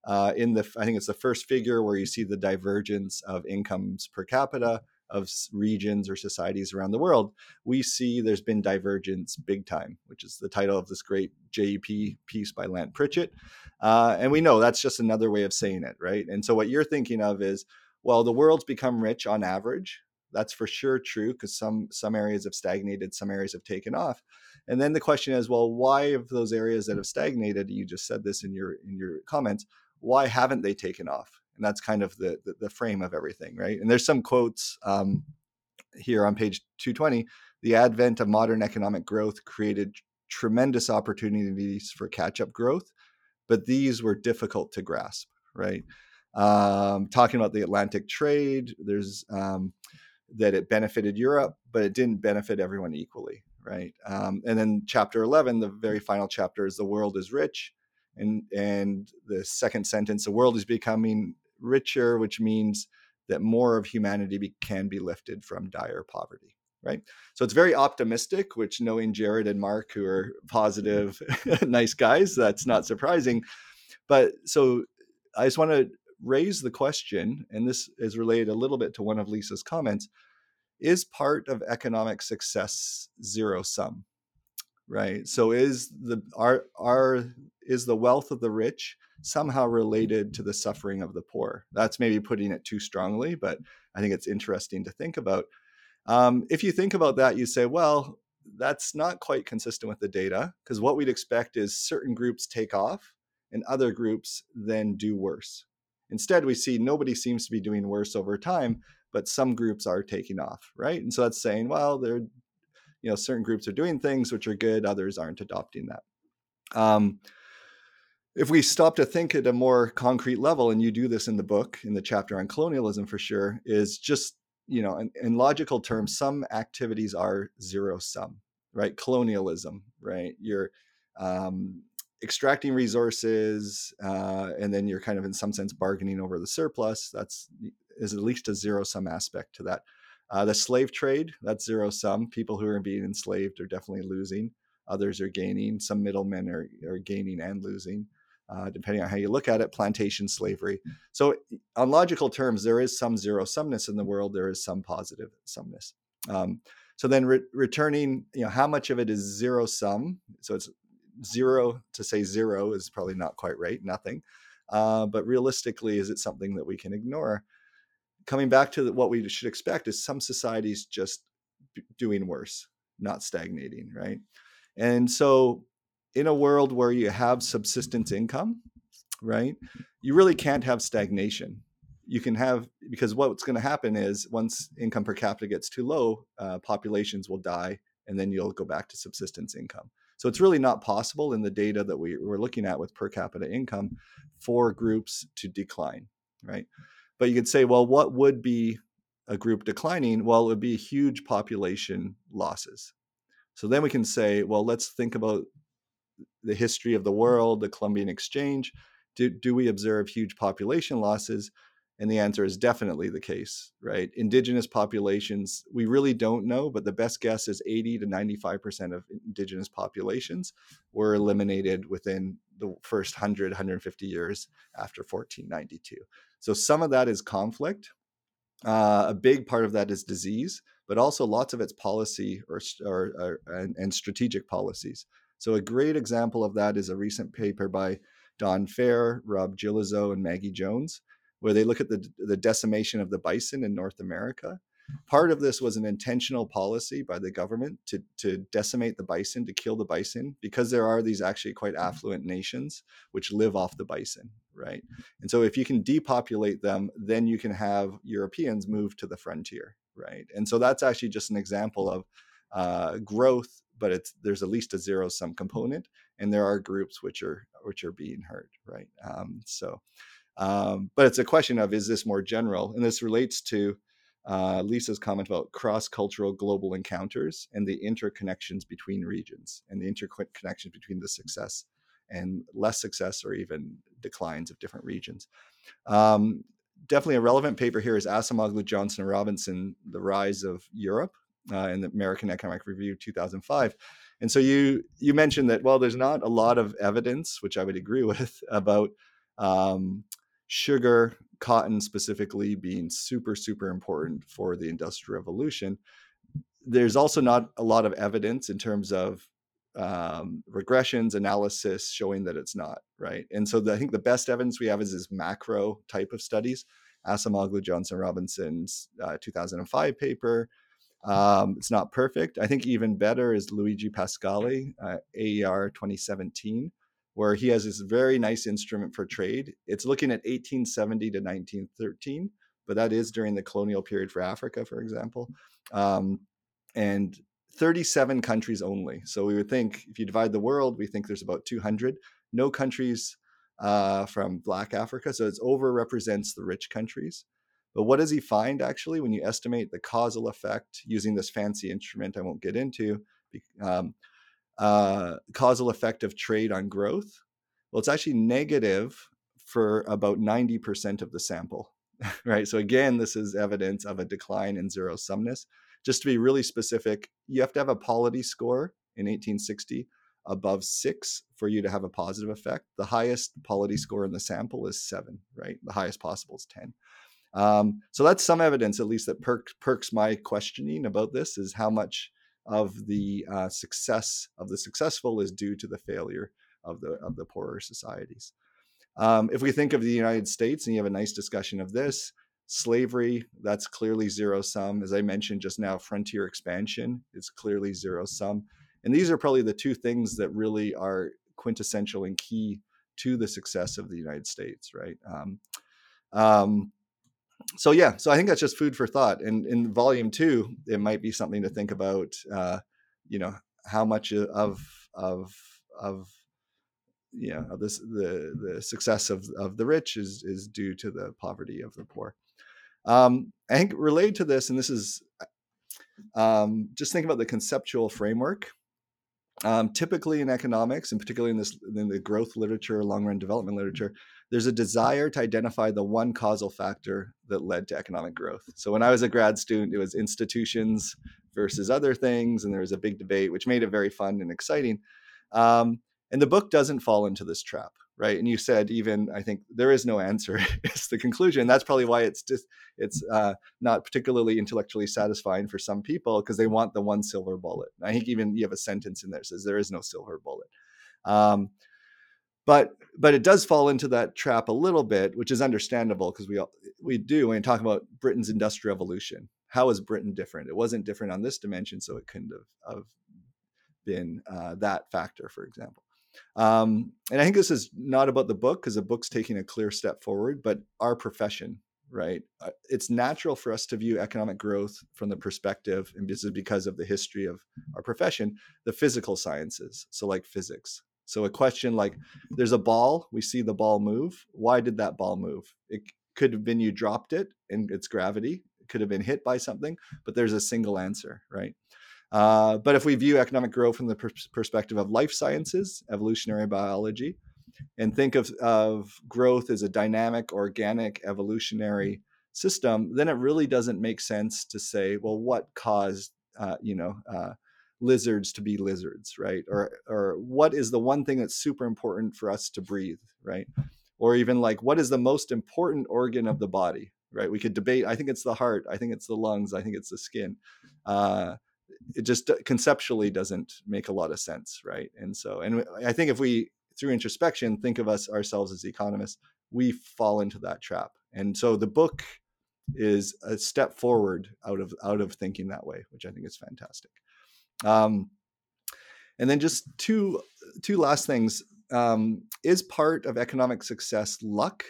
uh, in the I think it's the first figure where you see the divergence of incomes per capita of regions or societies around the world, we see there's been divergence big time, which is the title of this great JEP piece by Lant Pritchett. Uh, and we know that's just another way of saying it, right? And so what you're thinking of is, well, the world's become rich on average. That's for sure true because some some areas have stagnated, some areas have taken off. And then the question is, well, why of those areas that have stagnated? You just said this in your in your comments why haven't they taken off? And that's kind of the, the, the frame of everything, right? And there's some quotes um, here on page 220. The advent of modern economic growth created tremendous opportunities for catch up growth, but these were difficult to grasp, right? Um, talking about the Atlantic trade, there's um, that it benefited Europe, but it didn't benefit everyone equally, right? Um, and then chapter 11, the very final chapter, is the world is rich and and the second sentence the world is becoming richer which means that more of humanity be, can be lifted from dire poverty right? So it's very optimistic which knowing jared and mark who are positive [laughs] nice guys that's not surprising. But so i just want to raise the question and this is related a little bit to one of lisa's comments is part of economic success zero sum? Right? So is the are are is the wealth of the rich somehow related to the suffering of the poor. That's maybe putting it too strongly but i think it's interesting to think about. Um, if you think about that you say well that's not quite consistent with the data because what we'd expect is certain groups take off and other groups then do worse. Instead we see nobody seems to be doing worse over time but some groups are taking off right? And so that's saying well they're you know certain groups are doing things which are good others aren't adopting that. Um, if we stop to think at a more concrete level and you do this in the book in the chapter on colonialism for sure is just you know in, in logical terms some activities are zero sum right colonialism right you're um, extracting resources uh, and then you're kind of in some sense bargaining over the surplus that's is at least a zero sum aspect to that uh, the slave trade, that's zero sum. People who are being enslaved are definitely losing. Others are gaining. Some middlemen are, are gaining and losing. Uh, depending on how you look at it, plantation slavery. So, on logical terms, there is some zero sumness in the world. There is some positive sumness. Um, so then, re- returning, you know, how much of it is zero sum? So it's zero to say zero is probably not quite right. Nothing. Uh, but realistically, is it something that we can ignore? Coming back to the, what we should expect is some societies just doing worse, not stagnating, right? And so in a world where you have subsistence income, right, you really can't have stagnation. You can have, because what's going to happen is once income per capita gets too low, uh, populations will die, and then you'll go back to subsistence income. So it's really not possible in the data that we, we're looking at with per capita income for groups to decline, right? But you could say, well, what would be a group declining? Well, it would be huge population losses. So then we can say, well, let's think about the history of the world, the Columbian Exchange, do, do we observe huge population losses? And the answer is definitely the case, right? Indigenous populations, we really don't know, but the best guess is 80 to 95% of indigenous populations were eliminated within the first 100, 150 years after 1492. So some of that is conflict. Uh, a big part of that is disease, but also lots of it's policy or, or, or and, and strategic policies. So a great example of that is a recent paper by Donn Feir, Rob Gillezeau, and Maggie Jones, where they look at the, the decimation of the bison in North America. Part of this was an intentional policy by the government to, to decimate the bison, to kill the bison, because there are these actually quite affluent nations which live off the bison, right? And so if you can depopulate them, then you can have Europeans move to the frontier, right? And so that's actually just an example of uh, growth but it's there's at least a zero sum component, and there are groups which are which are being hurt, right? Um, so, um, but it's a question of is this more general, and this relates to uh, Lisa's comment about cross cultural global encounters and the interconnections between regions and the interconnections between the success and less success or even declines of different regions. Um, definitely a relevant paper here is Acemoglu, Johnson, and Robinson, The Rise of Europe, uh, in the American Economic Review 2005. And so you you mentioned that well, there's not a lot of evidence, which I would agree [laughs] with, about um, sugar, cotton specifically being super super important for the Industrial Revolution. There's also not a lot of evidence in terms of um, regressions analysis showing that it's not right. And so the, I think the best evidence we have is this macro type of studies. Acemoglu Johnson Robinson's uh, 2005 paper, um, it's not perfect. I think even better is Luigi Pascali, uh, AER 2017, where he has this very nice instrument for trade. It's looking at 1870 to 1913, but that is during the colonial period for Africa, for example. Um, and 37 countries only. So we would think if you divide the world, we think there's about 200. No countries uh, from Black Africa. So it over represents the rich countries. But what does he find actually when you estimate the causal effect using this fancy instrument I won't get into? Um, uh, causal effect of trade on growth? Well, it's actually negative for about 90% of the sample, [laughs] right? So, again, this is evidence of a decline in zero sumness. Just to be really specific, you have to have a polity score in 1860 above six for you to have a positive effect. The highest polity score in the sample is seven, right? The highest possible is 10. Um, so that's some evidence, at least, that perks, perks my questioning about this is how much of the uh, success of the successful is due to the failure of the of the poorer societies. Um, if we think of the United States, and you have a nice discussion of this, slavery that's clearly zero sum. As I mentioned just now, frontier expansion is clearly zero sum, and these are probably the two things that really are quintessential and key to the success of the United States, right? Um, um, so yeah, so I think that's just food for thought. And in volume two, it might be something to think about. Uh, you know, how much of of of you know this the the success of of the rich is is due to the poverty of the poor. Um, I think related to this, and this is um, just think about the conceptual framework. Um, typically in economics, and particularly in this in the growth literature, long run development literature, there's a desire to identify the one causal factor that led to economic growth. So when I was a grad student, it was institutions versus other things, and there was a big debate, which made it very fun and exciting. Um, and the book doesn't fall into this trap right? And you said even i think there is no answer [laughs] it's the conclusion. That's probably why it's just it's uh, not particularly intellectually satisfying for some people because they want the one silver bullet. I think even you have a sentence in there says there is no silver bullet. Um, but but it does fall into that trap a little bit which is understandable because we all, we do when you talk about britain's industrial revolution. How is britain different? It wasn't different on this dimension so it couldn't have, have been uh, that factor for example um, and I think this is not about the book because the book's taking a clear step forward, but our profession, right? Uh, it's natural for us to view economic growth from the perspective, and this is because of the history of our profession, the physical sciences. So, like physics. So, a question like there's a ball, we see the ball move. Why did that ball move? It could have been you dropped it and its gravity, it could have been hit by something, but there's a single answer, right? Uh, but if we view economic growth from the per- perspective of life sciences, evolutionary biology, and think of, of growth as a dynamic, organic, evolutionary system, then it really doesn't make sense to say, well, what caused, uh, you know, uh, lizards to be lizards, right? Or, or what is the one thing that's super important for us to breathe, right? Or even like, what is the most important organ of the body, right? We could debate. I think it's the heart. I think it's the lungs. I think it's the skin. Uh, it just conceptually doesn't make a lot of sense right? And so and i think if we through introspection think of us ourselves as economists we fall into that trap. And so the book is a step forward out of out of thinking that way which i think is fantastic. Um, and then just two two last things. Um, is part of economic success luck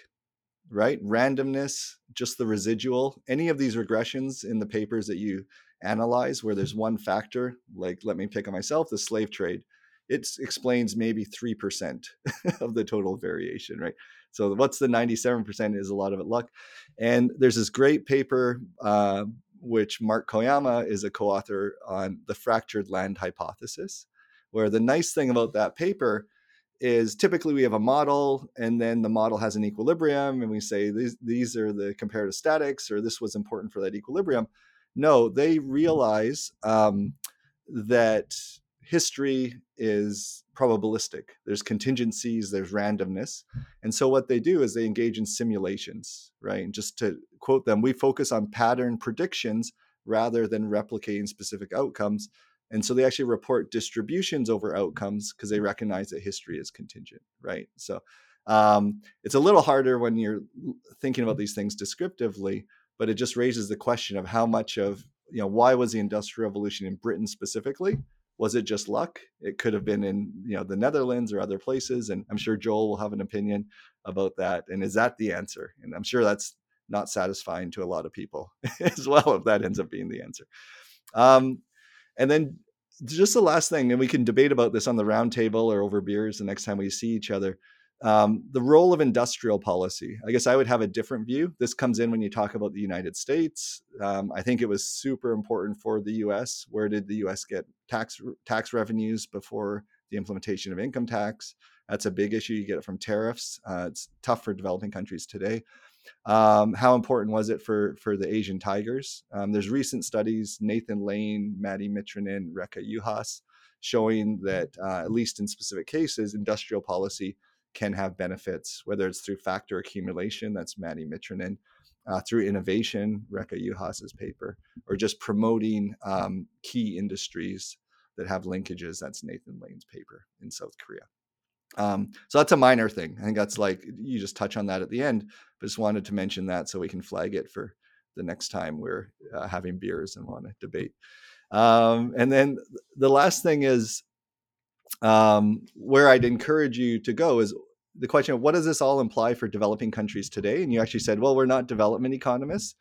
right? Randomness just the residual. Any of these regressions in the papers that you analyze where there's one factor, like let me pick on myself, the slave trade, it explains maybe 3% [laughs] of the total variation, right? So what's the 97% is a lot of it luck. And there's this great paper, uh, which Mark Koyama is a co-author on the fractured land hypothesis, where the nice thing about that paper is typically we have a model and then the model has an equilibrium and we say these, these are the comparative statics or this was important for that equilibrium no, they realize um, that history is probabilistic. There's contingencies, there's randomness. And so what they do is they engage in simulations, right? And just to quote them, we focus on pattern predictions rather than replicating specific outcomes. And so they actually report distributions over outcomes because they recognize that history is contingent, right? So um, it's a little harder when you're thinking about these things descriptively, but it just raises the question of how much of you know why was the industrial revolution in britain specifically? Was it just luck? It could have been in you know the netherlands or other places and i'm sure joel will have an opinion about that and is that the answer? And i'm sure that's not satisfying to a lot of people [laughs] as well if that ends up being the answer. Um, and then just the last thing and we can debate about this on the round table or over beers the next time we see each other um, the role of industrial policy. I guess I would have a different view. This comes in when you talk about the United States. Um, I think it was super important for the U.S. Where did the U.S. get tax tax revenues before the implementation of income tax? That's a big issue. You get it from tariffs. Uh, it's tough for developing countries today. Um, how important was it for for the Asian tigers? Um, there's recent studies, Nathan Lane, Matti Mitrunen, Réka Juhász, showing that uh, at least in specific cases, industrial policy can have benefits, whether it's through factor accumulation, that's Matti Mitrunen, uh, through innovation, Réka Juhász's paper, or just promoting um, key industries that have linkages, that's Nathan Lane's paper in South Korea. Um, so that's a minor thing. I think that's like you just touch on that at the end, but just wanted to mention that so we can flag it for the next time we're uh, having beers and want to debate. Um, and then the last thing is um, where I'd encourage you to go is the question of what does this all imply for developing countries today? And you actually said, well, we're not development economists,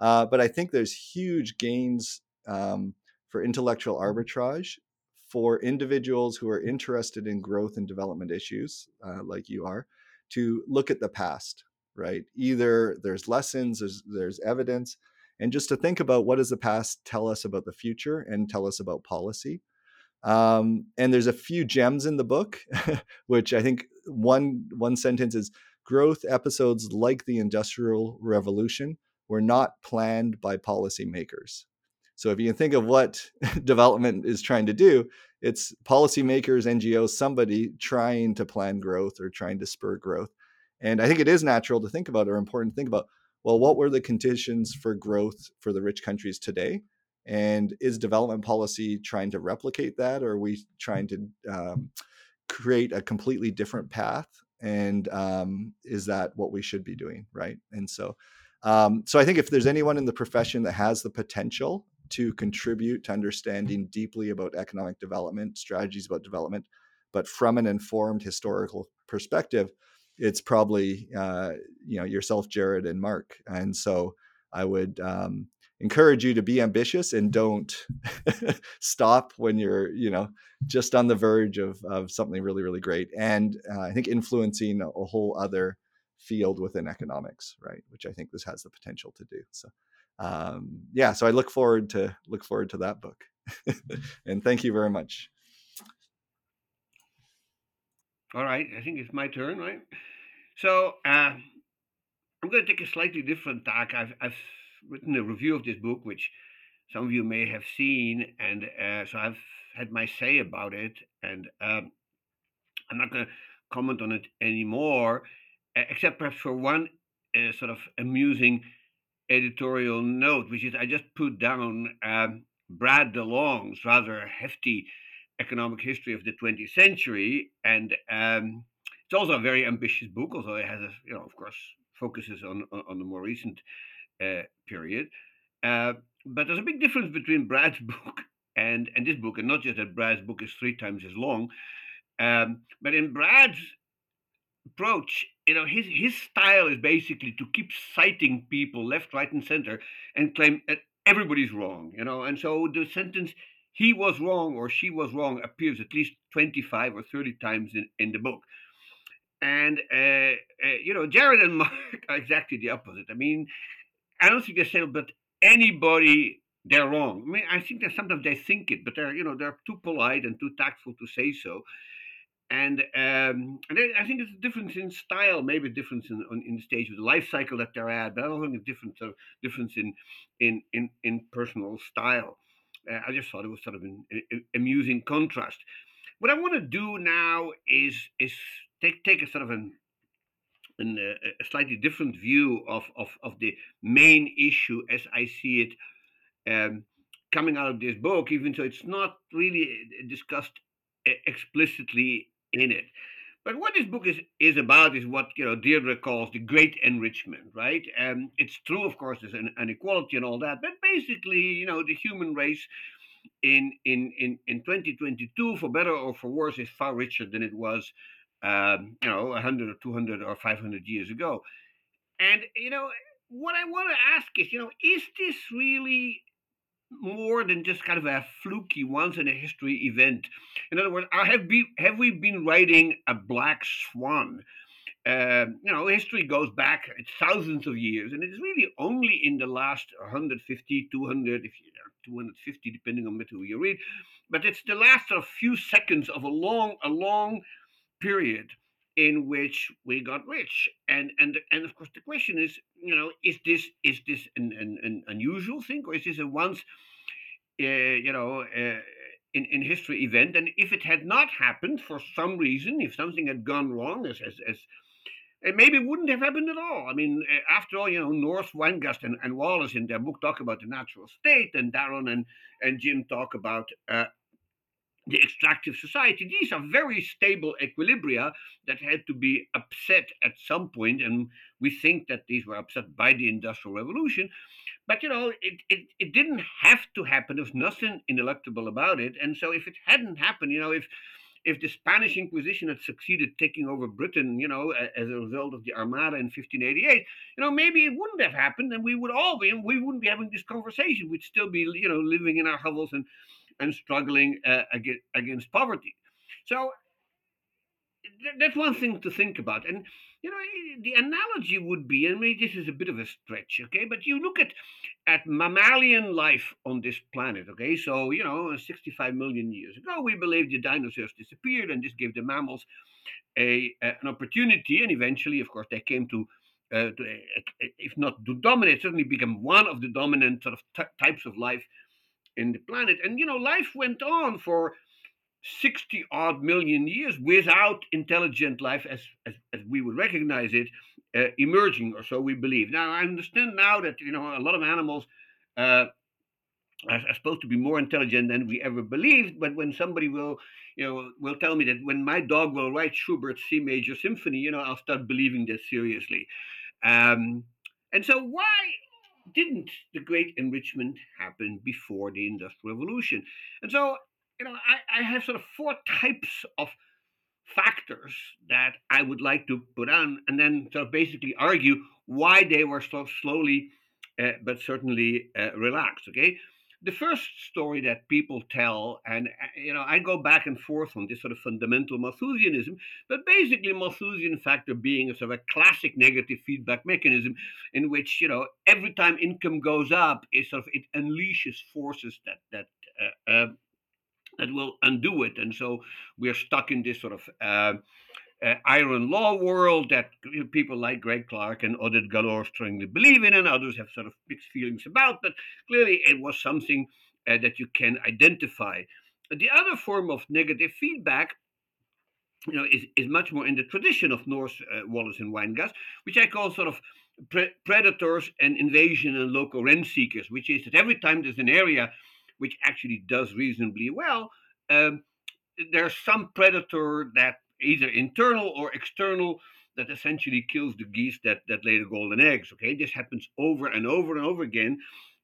uh, but I think there's huge gains um, for intellectual arbitrage for individuals who are interested in growth and development issues, uh, like you are, to look at the past. Right? Either there's lessons, there's, there's evidence, and just to think about what does the past tell us about the future and tell us about policy. Um, and there's a few gems in the book, [laughs] which I think one one sentence is growth episodes like the Industrial Revolution were not planned by policymakers. So if you can think of what [laughs] development is trying to do, it's policymakers, NGOs, somebody trying to plan growth or trying to spur growth. And I think it is natural to think about or important to think about well, what were the conditions for growth for the rich countries today? And is development policy trying to replicate that, or are we trying to um, create a completely different path? And um, is that what we should be doing, right? And so, um, so I think if there's anyone in the profession that has the potential to contribute to understanding deeply about economic development, strategies about development, but from an informed historical perspective, it's probably uh, you know yourself, Jared, and Mark. And so I would um, encourage you to be ambitious and don't [laughs] stop when you're you know just on the verge of of something really really great. And uh, I think influencing a whole other field within economics, right? Which I think this has the potential to do. So um, yeah, so I look forward to look forward to that book. [laughs] and thank you very much. All right, I think it's my turn, right? So uh, I'm going to take a slightly different tack. I've, I've written a review of this book, which some of you may have seen, and uh, so I've had my say about it, and um, I'm not going to comment on it anymore, except perhaps for one uh, sort of amusing editorial note, which is I just put down um, Brad DeLong's rather hefty economic history of the 20th century, and um, it's also a very ambitious book. Although it has, a, you know, of course, focuses on on, on the more recent period. Uh, but there's a big difference between Brad's [laughs] book and and this book, and not just that Brad's book is three times as long, um, but in Brad's approach, you know, his his style is basically to keep citing people left, right, and center and claim that everybody's wrong, you know, and so the sentence he was wrong or she was wrong appears at least 25 or 30 times in, in the book. And, uh, uh, you know, Jared and [laughs] Mark are exactly the opposite. I mean, I don't think they say, but anybody, they're wrong. I mean, I think that sometimes they think it, but they're, you know, they're too polite and too tactful to say so and um, and I think it's a difference in style, maybe a difference in in the stage of the life cycle that they're at, but I don't think a difference of difference in in in in personal style. Uh, I just thought it was sort of an, an amusing contrast. What I want to do now is is take take a sort of an, an uh, a slightly different view of, of of the main issue as I see it um, coming out of this book, even though it's not really uh, discussed explicitly in it. But what this book is, is about is what you know Deirdre calls the great enrichment, right? And it's true, of course, there's an inequality and all that, but basically, you know, the human race in in in in 2022, for better or for worse, is far richer than it was, um, you know, 100 or 200 or 500 years ago. And you know, what I want to ask is, you know, is this really more than just kind of a fluky once in a history event. In other words, have be, have we been writing a black swan? Uh, you know, history goes back thousands of years, and it's really only in the last 150, 200, if you 250, depending on who you read, but it's the last sort of few seconds of a long, a long period in which we got rich and and and of course the question is you know is this is this an, an, an unusual thing or is this a once uh, you know uh, in, in history event and if it had not happened for some reason if something had gone wrong as as, as it maybe wouldn't have happened at all. I mean, uh, after all, you know, North, Weingast, and, and Wallis in their book talk about the natural state, and Darren and, and Jim talk about uh, the extractive society. These are very stable equilibria that had to be upset at some point, and we think that these were upset by the Industrial Revolution. But you know, it, it, it didn't have to happen. There was nothing ineluctable about it. And so if it hadn't happened, you know, if if the Spanish Inquisition had succeeded taking over Britain, you know, as a result of the Armada in 1588, you know, maybe it wouldn't have happened, and we would all be, we wouldn't be having this conversation. We'd still be, you know, living in our hovels and and struggling uh, against, against poverty. So that's one thing to think about. And you know, the analogy would be, and maybe this is a bit of a stretch, okay, but you look at at mammalian life on this planet, okay. So you know, 65 million years ago, we believe the dinosaurs disappeared, and this gave the mammals a, a an opportunity, and eventually, of course, they came to. Uh, to if not to dominate, certainly become one of the dominant sort of t- types of life in the planet. And you know, life went on for 60 odd million years without intelligent life as, as, as we would recognize it uh, emerging, or so we believe. Now, I understand now that you know a lot of animals uh, are, are, supposed to be more intelligent than we ever believed. But when somebody will, you know, will tell me that when my dog will write Schubert's C major symphony, you know, I'll start believing this seriously. Um, and so, why didn't the great enrichment happen before the Industrial Revolution? And so, you know, I, I have sort of four types of factors that I would like to put on and then sort of basically argue why they were so slowly uh, but certainly uh, relaxed. Okay. The first story that people tell, and uh, you know, I go back and forth on this sort of fundamental Malthusianism, but basically Malthusian factor being a sort of a classic negative feedback mechanism in which you know every time income goes up, it sort of it unleashes forces that that uh, uh, that will undo it. And so we're stuck in this sort of uh, uh, iron law world that people like Greg Clark and Oded Galor strongly believe in, and others have sort of mixed feelings about. But clearly, it was something uh, that you can identify. The other form of negative feedback you know, is, is much more in the tradition of North uh, Wallis and Weingast, which I call sort of pre- predators and invasion and local rent seekers, which is that every time there's an area which actually does reasonably well, um, there's some predator that either internal or external that essentially kills the geese that, that lay the golden eggs. Okay, this happens over and over and over again.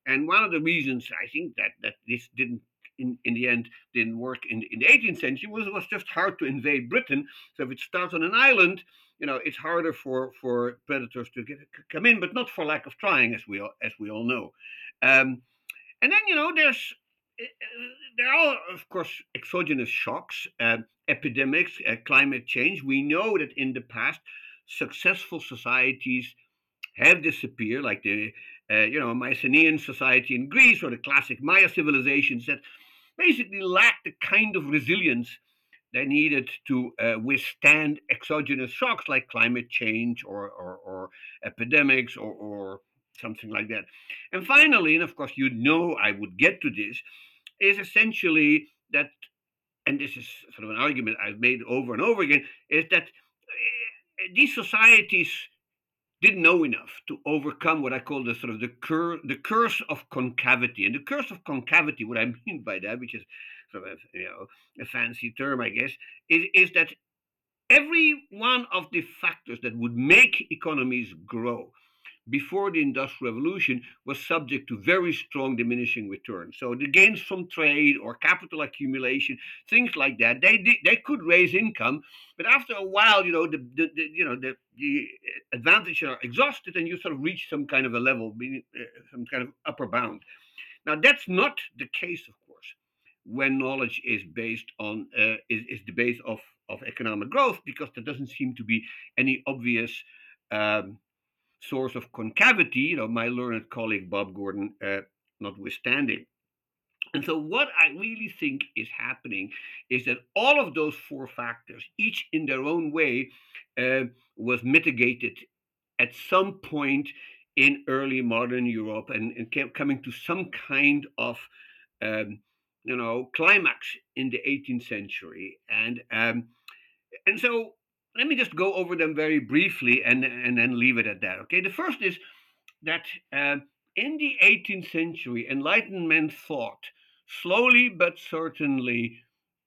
And one of the reasons I think that, that this didn't in, in the end didn't work in, in the 18th century was it was just hard to invade Britain. So if it starts on an island, you know, it's harder for, for predators to get, come in, but not for lack of trying, as we all, as we all know. Um, and then you know, there's there are, of course, exogenous shocks, uh, epidemics, uh, climate change. We know that in the past, successful societies have disappeared, like the uh, you know Mycenaean society in Greece or the classic Maya civilizations that basically lacked the kind of resilience they needed to withstand exogenous shocks like climate change or, or, or epidemics or, or something like that. And finally, and of course, you know I would get to this, is essentially that, and this is sort of an argument I've made over and over again, is that eh, these societies didn't know enough to overcome what I call the sort of the, cur- the curse of concavity. And the curse of concavity, what I [laughs] mean by that, which is sort of you know, a fancy term, I guess, is, is that every one of the factors that would make economies grow before the Industrial Revolution was subject to very strong diminishing returns. So the gains from trade or capital accumulation, things like that, they they could raise income, but after a while, you know, the, the, the you know the the advantages are exhausted, and you sort of reach some kind of a level, uh, some kind of upper bound. Now that's not the case, of course, when knowledge is based on uh, is, is the base of of economic growth, because there doesn't seem to be any obvious um, source of concavity, you know, my learned colleague Bob Gordon uh, notwithstanding. And so, what I really think is happening is that all of those four factors, each in their own way, uh, was mitigated at some point in early modern Europe and, and coming to some kind of, um, you know, climax in the 18th century. And um, and so let me just go over them very briefly and, and then leave it at that. Okay, the first is that uh, in the 18th century, Enlightenment thought slowly but certainly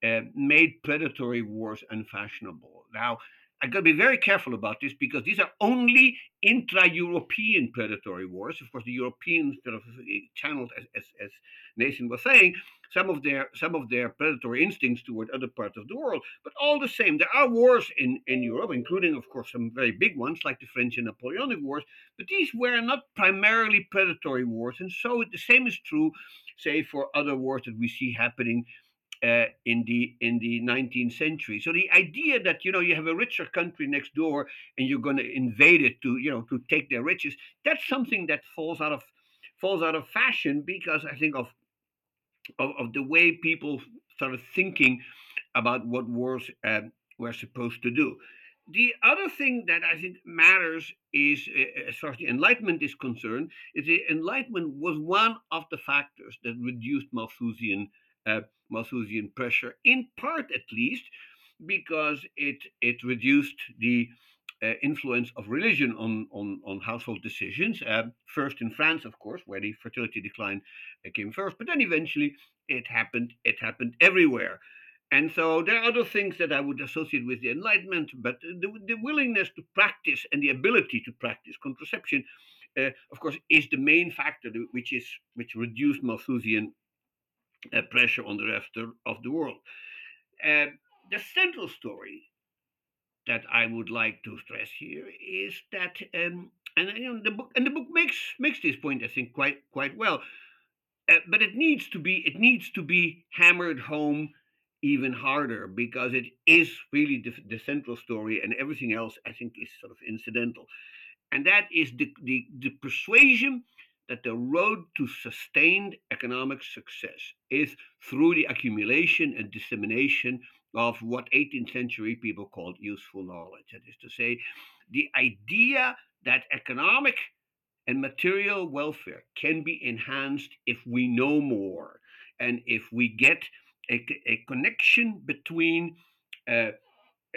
uh, made predatory wars unfashionable. Now, I've got to be very careful about this because these are only intra-European predatory wars. Of course, the Europeans sort of eh, channeled, as, as, as Nathan was saying, some of their some of their predatory instincts toward other parts of the world. But all the same, there are wars in, in Europe, including, of course, some very big ones like the French and Napoleonic Wars. But these were not primarily predatory wars, and so the same is true, say, for other wars that we see happening uh, in the in the 19th century. So the idea that you know you have a richer country next door and you're going to invade it to you know to take their riches, that's something that falls out of falls out of fashion because I think of of, of the way people started thinking about what wars uh, were supposed to do. the other thing that I think matters is, uh, as far as the Enlightenment is concerned, is the Enlightenment was one of the factors that reduced Malthusian uh, Malthusian pressure, in part at least, because it it reduced the uh, influence of religion on on, on household decisions. Uh, first in France, of course, where the fertility decline uh, came first, but then eventually it happened. It happened everywhere. And so there are other things that I would associate with the Enlightenment, but the, the willingness to practice and the ability to practice contraception, uh, of course, is the main factor which is which reduced Malthusian uh, pressure on the rest of the world. Uh, the central story that I would like to stress here is that, um, and you know, the book and the book makes makes this point, I think, quite quite well. Uh, but it needs to be it needs to be hammered home even harder because it is really the, the central story and everything else i think is sort of incidental and that is the, the, the persuasion that the road to sustained economic success is through the accumulation and dissemination of what 18th century people called useful knowledge. That is to say, the idea that economic and material welfare can be enhanced if we know more and if we get a, a connection between uh,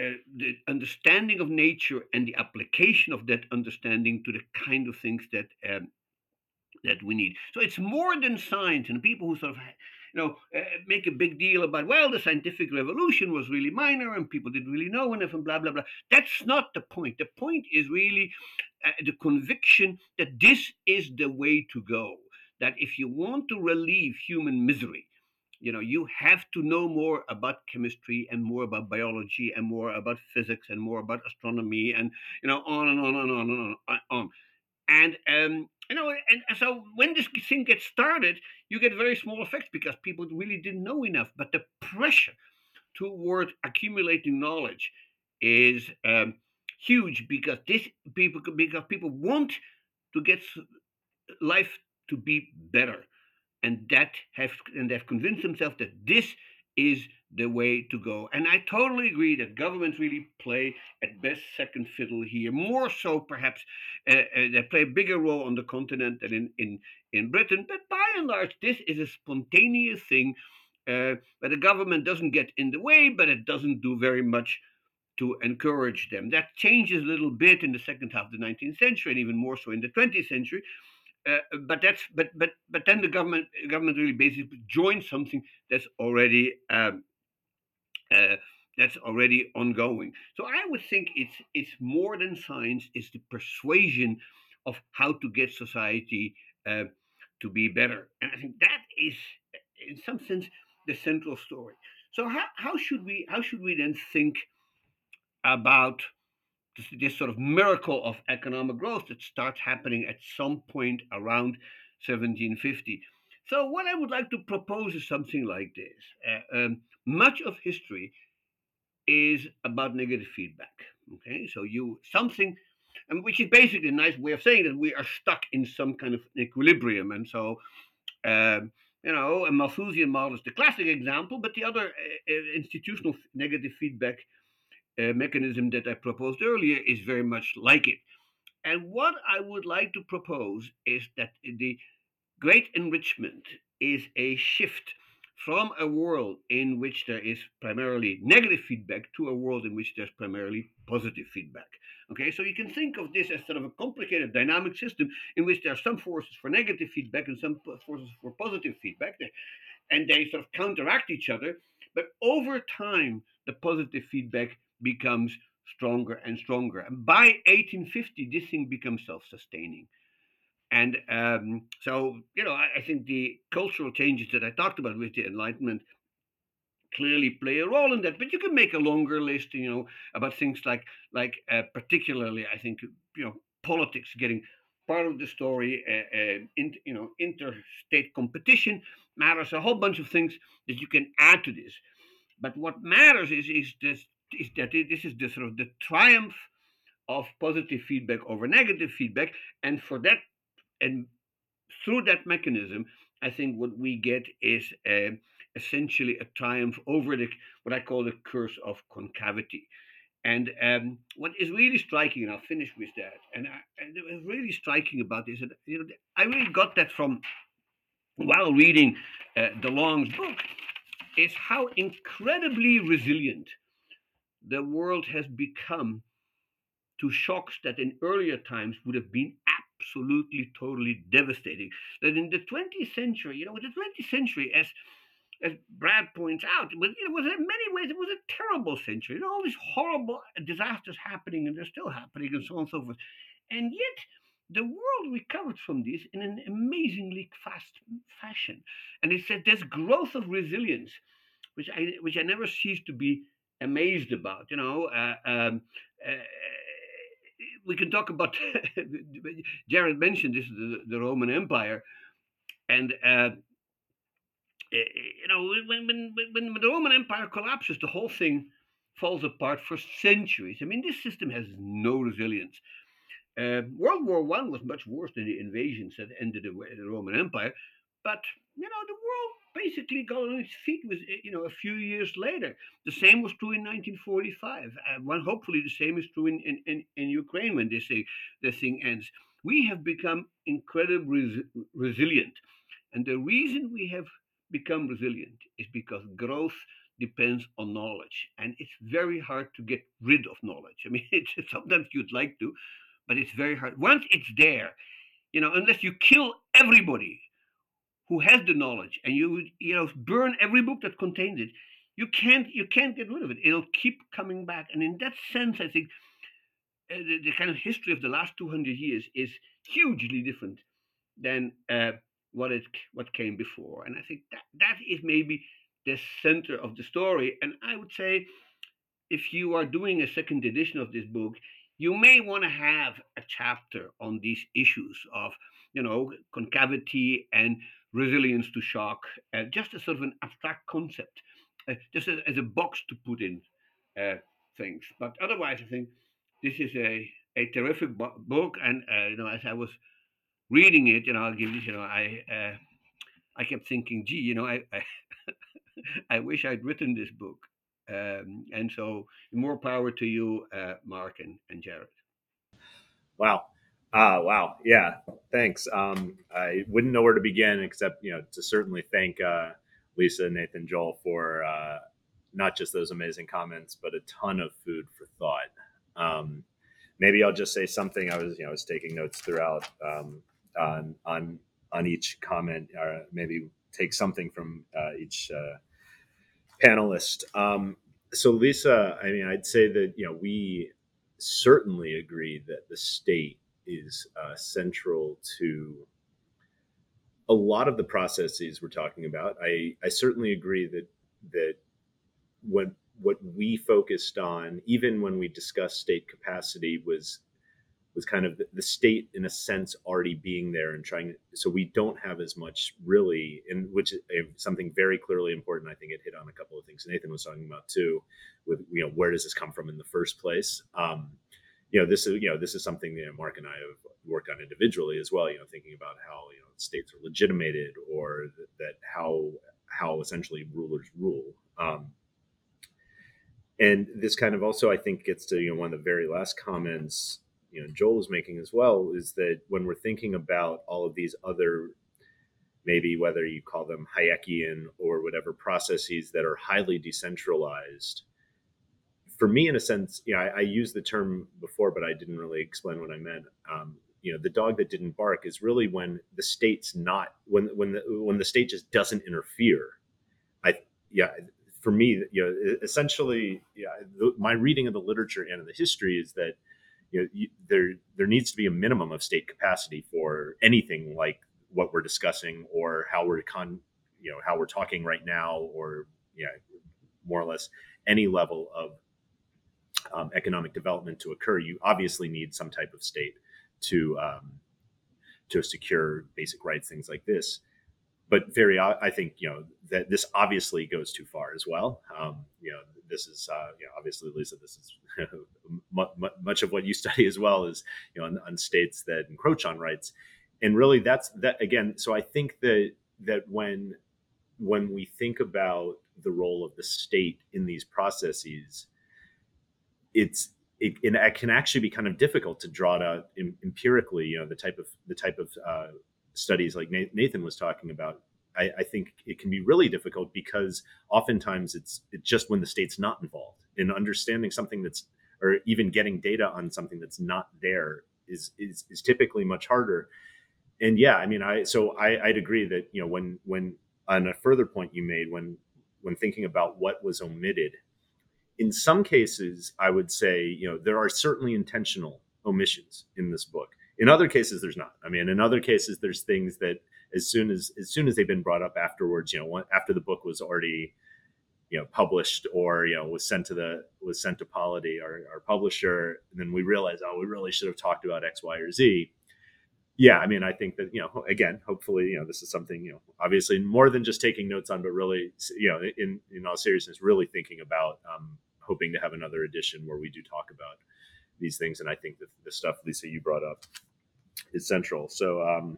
uh, the understanding of nature and the application of that understanding to the kind of things that um, that we need. So it's more than science, and people who sort of you know uh, make a big deal about well the scientific revolution was really minor and people didn't really know enough and blah blah blah. That's not the point. The point is really uh, the conviction that this is the way to go. That if you want to relieve human misery, you know you have to know more about chemistry and more about biology and more about physics and more about astronomy and you know on and on and on and on, and on. and um, you know and, and so when this thing gets started you get very small effects because people really didn't know enough. But the pressure toward accumulating knowledge is um, huge because this people because people want to get life to be better. And that have and they've convinced themselves that this is the way to go. And I totally agree that governments really play at best second fiddle here, more so perhaps uh, uh, they play a bigger role on the continent than in, in, in Britain. But by and large, this is a spontaneous thing uh, where the government doesn't get in the way, but it doesn't do very much to encourage them. That changes a little bit in the second half of the 19th century and even more so in the 20th century uh, but that's but but but then the government government really basically joins something that's already um, uh, that's already ongoing. So I would think it's it's more than science; it's the persuasion of how to get society uh, to be better, and I think that is, in some sense, the central story. So how how should we how should we then think about this, this sort of miracle of economic growth that starts happening at some point around 1750. So, what I would like to propose is something like this. Uh, um, much of history is about negative feedback. Okay, so you something, and which is basically a nice way of saying that we are stuck in some kind of equilibrium, and so. Um, you know, a Malthusian model is the classic example, but the other uh, uh institutional negative feedback uh, mechanism that I proposed earlier is very much like it. And what I would like to propose is that the great enrichment is a shift from a world in which there is primarily negative feedback to a world in which there's primarily positive feedback. Okay, so you can think of this as sort of a complicated dynamic system in which there are some forces for negative feedback and some forces for positive feedback, and they sort of counteract each other. But over time, the positive feedback becomes stronger and stronger. And by 1850, this thing becomes self sustaining. And um, so, you know, I, I, think the cultural changes that I talked about with the Enlightenment clearly play a role in that. But you can make a longer list, you know, about things like, like uh, particularly, I think, you know, politics getting part of the story. Uh, uh, in, you know, interstate competition matters. A whole bunch of things that you can add to this. But what matters is is this is that this is the sort of the triumph of positive feedback over negative feedback, and for that, and through that mechanism, I think what we get is a, essentially a triumph over the what I call the curse of concavity. And um, what is really striking, and I'll finish with that, and, I, and it was really striking about this, and you know, I really got that from while reading uh, DeLong's book, is how incredibly resilient the world has become to shocks that in earlier times would have been absolutely, totally devastating. That in the 20th century, you know, the 20th century, as as Brad points out, it was, it was in many ways it was a terrible century. You know, all these horrible disasters happening, and they're still happening, and so on and so forth. And yet, the world recovered from this in an amazingly fast fashion. And it said there's growth of resilience, which I which I never cease to be amazed about. You know, uh, um, uh, we can talk about. [laughs] Jared mentioned this the, the Roman Empire, and uh, you know when, when when the Roman Empire collapses, the whole thing falls apart for centuries. I mean, this system has no resilience. Uh, World War One was much worse than the invasions that ended the, the Roman Empire, but you know the world basically got on its feet with eh, you know a few years later. The same was true in 1945. Uh, one hopefully the same is true in, in, in, in Ukraine when this thing, the thing ends. We have become incredibly res- resilient, and the reason we have become resilient is because growth depends on knowledge, and it's very hard to get rid of knowledge. I mean, [laughs] sometimes you'd like to, but it's very hard. Once it's there, you know, unless you kill everybody who has the knowledge and you you know burn every book that contains it you can't you can't get rid of it. It'll keep coming back. And in that sense i think uh, the, the, kind of history of the last 200 years is hugely different than uh, what it what came before. And i think that that is maybe the center of the story. And i would say if you are doing a second edition of this book you may want to have a chapter on these issues of you know concavity and resilience to shock, uh, just as sort of an abstract concept, uh, just as, as, a box to put in uh, things. But otherwise, I think this is a, a terrific bo- book. And uh, you know, as I was reading it, you know, I'll give you, you know, I uh, I kept thinking, gee, you know, I I, [laughs] I wish I'd written this book. Um, and so, more power to you, Mark and, and Jared. Wow. Ah, wow. Yeah. Thanks. Um, I wouldn't know where to begin except, you know, to certainly thank uh, Lisa, Nathan, Joel for uh, not just those amazing comments, but a ton of food for thought. Um, maybe I'll just say something. I was, you know, I was taking notes throughout um, on on on each comment. Or uh, maybe take something from uh, each uh, panelist. Um, so, Lisa, I mean, I'd say that you know we certainly agree that the state is uh, central to a lot of the processes we're talking about. I, I certainly agree that that what what we focused on, even when we discussed state capacity, was was kind of the, state in a sense already being there and trying. So we don't have as much really, and which is something very clearly important. I think it hit on a couple of things Nathan was talking about too, with you know where does this come from in the first place. Um, you know, this is you know this is something that Mark and I have worked on individually as well. You know, thinking about how you know states are legitimated or that, how how essentially rulers rule. Um, and this kind of also, I think, gets to you know one of the very last comments you know Joel was making as well is that when we're thinking about all of these other maybe whether you call them Hayekian or whatever processes that are highly decentralized for me, in a sense, you know, I, I used the term before, but I didn't really explain what I meant. Um, you know, the dog that didn't bark is really when the state's not when when the when the state just doesn't interfere. I yeah, for me, you know, essentially, yeah, the, my reading of the literature and of the history is that you know you, there there needs to be a minimum of state capacity for anything like what we're discussing or how we're con you know how we're talking right now or yeah more or less any level of um, economic development to occur, you obviously need some type of state to um, to secure basic rights, things like this. But very, I think you know that this obviously goes too far as well. Um, you know, this is uh, you know, obviously, Lisa, this is [laughs] much of what you [laughs] study as well is you know on, on states that encroach on rights, and really that's that again. So I think that that when when we think about the role of the state in these processes, it's it, it, can actually be kind of difficult to draw it out empirically. You know, the type of the type of uh, studies like Nathan was talking about. I, I, think it can be really difficult because oftentimes it's it's just when the state's not involved in understanding something that's or even getting data on something that's not there is is, is typically much harder. And yeah, I mean, I so I, I'd agree that you know when when on a further point you made when when thinking about what was omitted in some cases, I would say, you know, there are certainly intentional omissions in this book. In other cases, there's not. I mean, in other cases, there's things that as soon as as soon as they've been brought up afterwards, you know, after the book was already, you know, published or you know was sent to the was sent to Polity, our, our publisher, and then we realized, oh, we really should have talked about X, Y, or Z. Yeah, I mean, I think that you know, again, hopefully, you know, this is something you know, obviously more than just taking notes on, but really, you know, in in all seriousness, really thinking about um, hoping to have another edition where we do talk about these things. And I think that the stuff, Lisa, you brought up is central. So, um,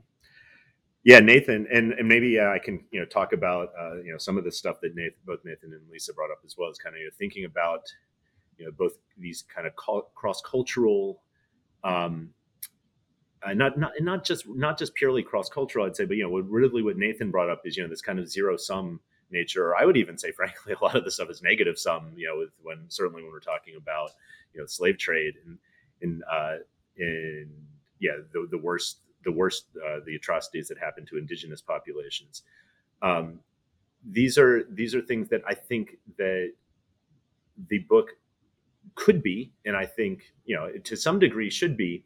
yeah, Nathan, and, and maybe uh, I can you know talk about uh, you know some of the stuff that Nathan, both Nathan and Lisa brought up as well as kind of you know, thinking about you know both these kind of cross cultural, um, uh, not not not just not just purely cross cultural, I'd say, but you know what really what Nathan brought up is you know this kind of zero sum nature, I would even say, frankly, a lot of the stuff is negative sum. You know, with when certainly when we're talking about you know slave trade and in uh, in yeah the, the worst the worst uh, the atrocities that happen to indigenous populations. Um, these are these are things that I think that the book could be, and I think you know to some degree should be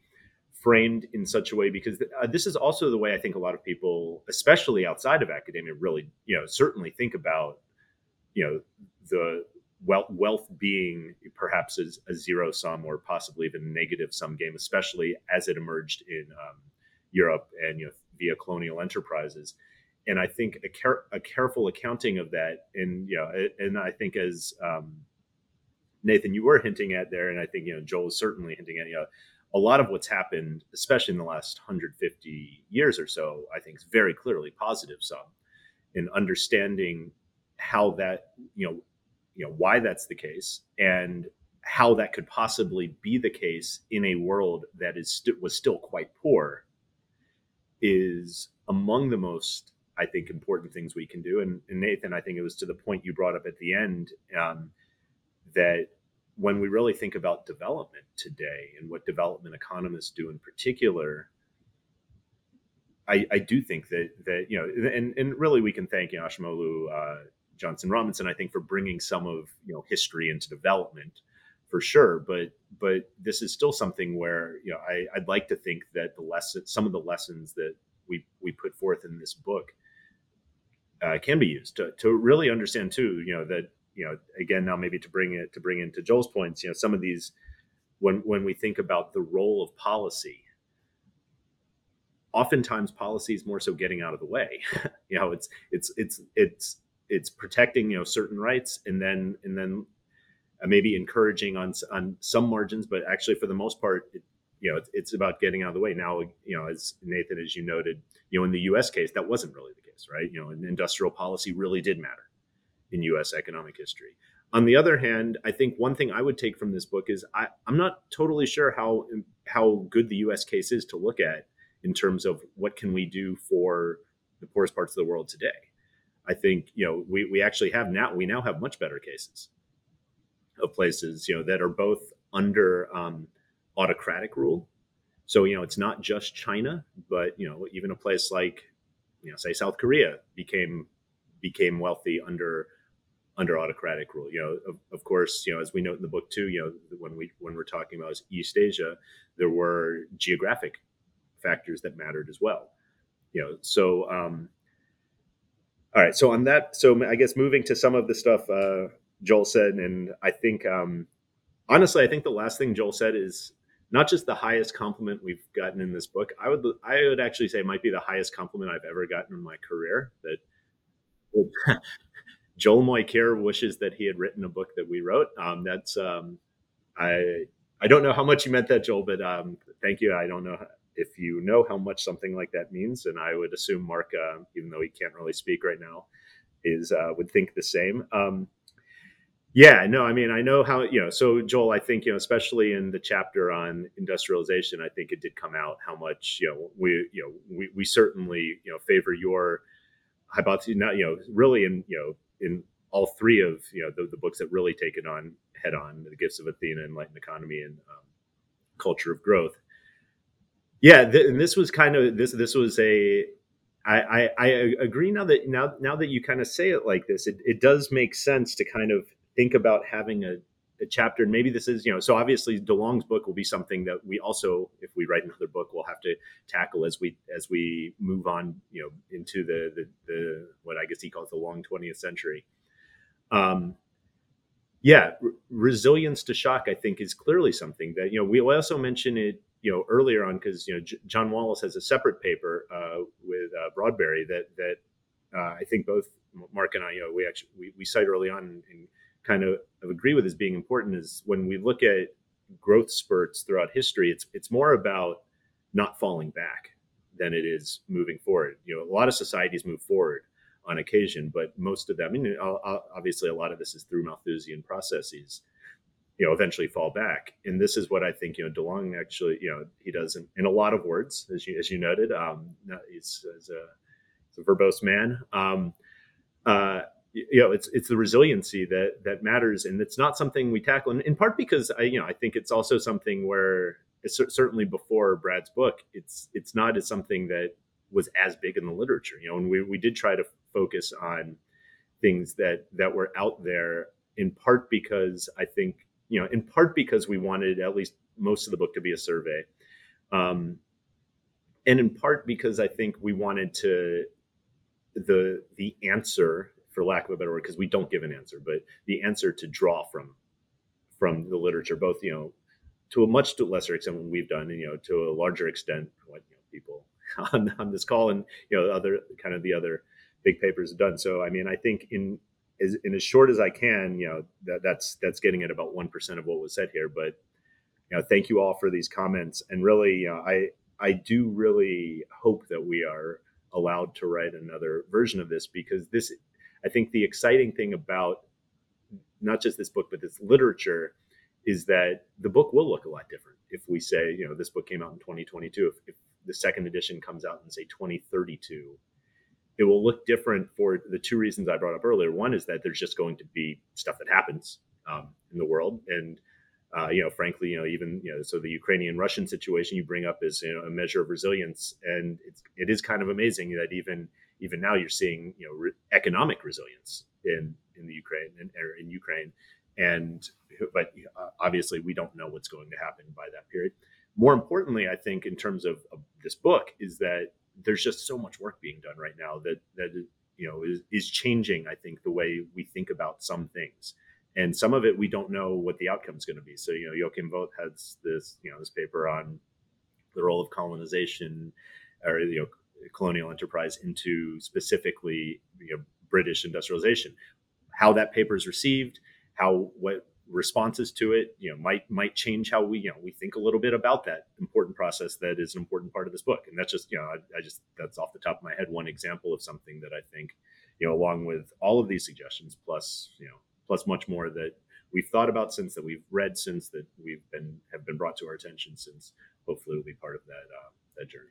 framed in such a way because uh, this is also the way I think a lot of people, especially outside of academia, really, you know, certainly think about, you know, the wealth, wealth being perhaps as a zero sum or possibly even negative sum game, especially as it emerged in um, Europe and you know via colonial enterprises. And I think a, care, a careful accounting of that, and you know, and I think as um, Nathan, you were hinting at there, and I think you know Joel is certainly hinting at you know a lot of what's happened, especially in the last 150 years or so, I think is very clearly positive sum in understanding how that, you know, you know, why that's the case and how that could possibly be the case in a world that is st- was still quite poor is among the most I think important things we can do. And, and Nathan, I think it was to the point you brought up at the end um, that when we really think about development today and what development economists do in particular, I, I do think that that you know, and and really we can thank you uh, Johnson Robinson, I think, for bringing some of you know history into development for sure. But but this is still something where you know I, I'd like to think that the lesson, some of the lessons that we we put forth in this book uh, can be used to, to really understand too you know that you know, again, now maybe to bring it to bring into Joel's points, you know, some of these when when we think about the role of policy, oftentimes policy is more so getting out of the way. [laughs] you know, it's it's it's it's it's protecting you know certain rights and then and then uh, maybe encouraging on on some margins, but actually for the most part, it, you know, it's, it's about getting out of the way. Now, you know, as Nathan, as you noted, you know, in the U.S. case, that wasn't really the case, right? You know, industrial policy really did matter in US economic history. On the other hand, I think one thing I would take from this book is I, am not totally sure how how good the US case is to look at in terms of what can we do for the poorest parts of the world today. I think, you know, we, we actually have now we now have much better cases of places, you know, that are both under um, autocratic rule. So, you know, it's not just China, but you know, even a place like, you know, say South Korea became became wealthy under under autocratic rule. You know, of, of, course, you know, as we note in the book too, you know, when we when we're talking about East Asia, there were geographic factors that mattered as well. You know, so um, all right. So on that, so I guess moving to some of the stuff uh, Joel said, and I think um, honestly, I think the last thing Joel said is not just the highest compliment we've gotten in this book. I would I would actually say might be the highest compliment I've ever gotten in my career. That Joel Mokyr wishes that he had written a book that we wrote. Um, that's um, I I don't know how much you meant that, Joel, but um, thank you. I don't know if you know how much something like that means, and I would assume Mark, uh, even though he can't really speak right now, is uh, would think the same. Um, Yeah, no, I mean, I know how, you know, so Joel, I think, you know, especially in the chapter on industrialization, I think it did come out how much, you know, we, you know, we, we certainly, you know, favor your hypothesis, not, you know, really in, you know, in all three of, you know, the, the books that really take it on head on the gifts of Athena, enlightened economy and um, culture of growth. Yeah. Th- and this was kind of, this, this was a, I, I, I agree now that now now that you kind of say it like this, it, it does make sense to kind of think about having a, a chapter and maybe this is you know so obviously delong's book will be something that we also if we write another book we'll have to tackle as we as we move on you know into the the, the what i guess he calls the long 20th century. Um yeah resilience to shock i think is clearly something that you know we also mention it you know earlier on because you know J- john wallis has a separate paper uh, with uh, broadberry that that uh, i think both mark and i you know we actually we, we cite early on in kind of agree with as being important is when we look at growth spurts throughout history, it's it's more about not falling back than it is moving forward. You know, a lot of societies move forward on occasion, but most of them, I mean, obviously, a lot of this is through Malthusian processes. You know, eventually fall back, and this is what I think. You know, DeLong actually, you know, he does in, in a lot of words, as you as you noted. Um, he's, he's a, he's a verbose man. Um, uh, you know it's it's the resiliency that that matters and it's not something we tackle and in part because i you know i think it's also something where certainly before brad's book it's it's not as something that was as big in the literature you know and we, we did try to focus on things that that were out there in part because i think you know in part because we wanted at least most of the book to be a survey um and in part because i think we wanted to the the answer for lack of a better word, because we don't give an answer, but the answer to draw from from the literature, both you know, to a much lesser extent than we've done, and you know, to a larger extent, what you know, people [laughs] on, on this call and you know, other kind of the other big papers have done. So, I mean, I think in as in as short as I can, you know, that that's that's getting at about one percent of what was said here. But you know, thank you all for these comments, and really, you know, I I do really hope that we are allowed to write another version of this because this I think the exciting thing about not just this book, but this literature is that the book will look a lot different if we say, you know, this book came out in 2022. If, if the second edition comes out in, say, 2032, it will look different for the two reasons I brought up earlier. One is that there's just going to be stuff that happens um, in the world. And, uh, you know, frankly, you know, even, you know, so the Ukrainian Russian situation you bring up is, you know, a measure of resilience. And it's, it is kind of amazing that even even now you're seeing you know re- economic resilience in in the Ukraine and in Ukraine, and but obviously we don't know what's going to happen by that period. More importantly, I think in terms of, of this book is that there's just so much work being done right now that that you know is, is changing. I think the way we think about some things, and some of it we don't know what the outcome is going to be. So you know, Joachim Voth has this you know this paper on the role of colonization or you know colonial enterprise into specifically you know, British industrialization. How that paper is received, how what responses to it, you know, might might change how we you know we think a little bit about that important process that is an important part of this book. And that's just you know I, I just that's off the top of my head one example of something that I think you know along with all of these suggestions plus you know plus much more that we've thought about since that we've read since that we've been have been brought to our attention since hopefully will be part of that uh, that journey.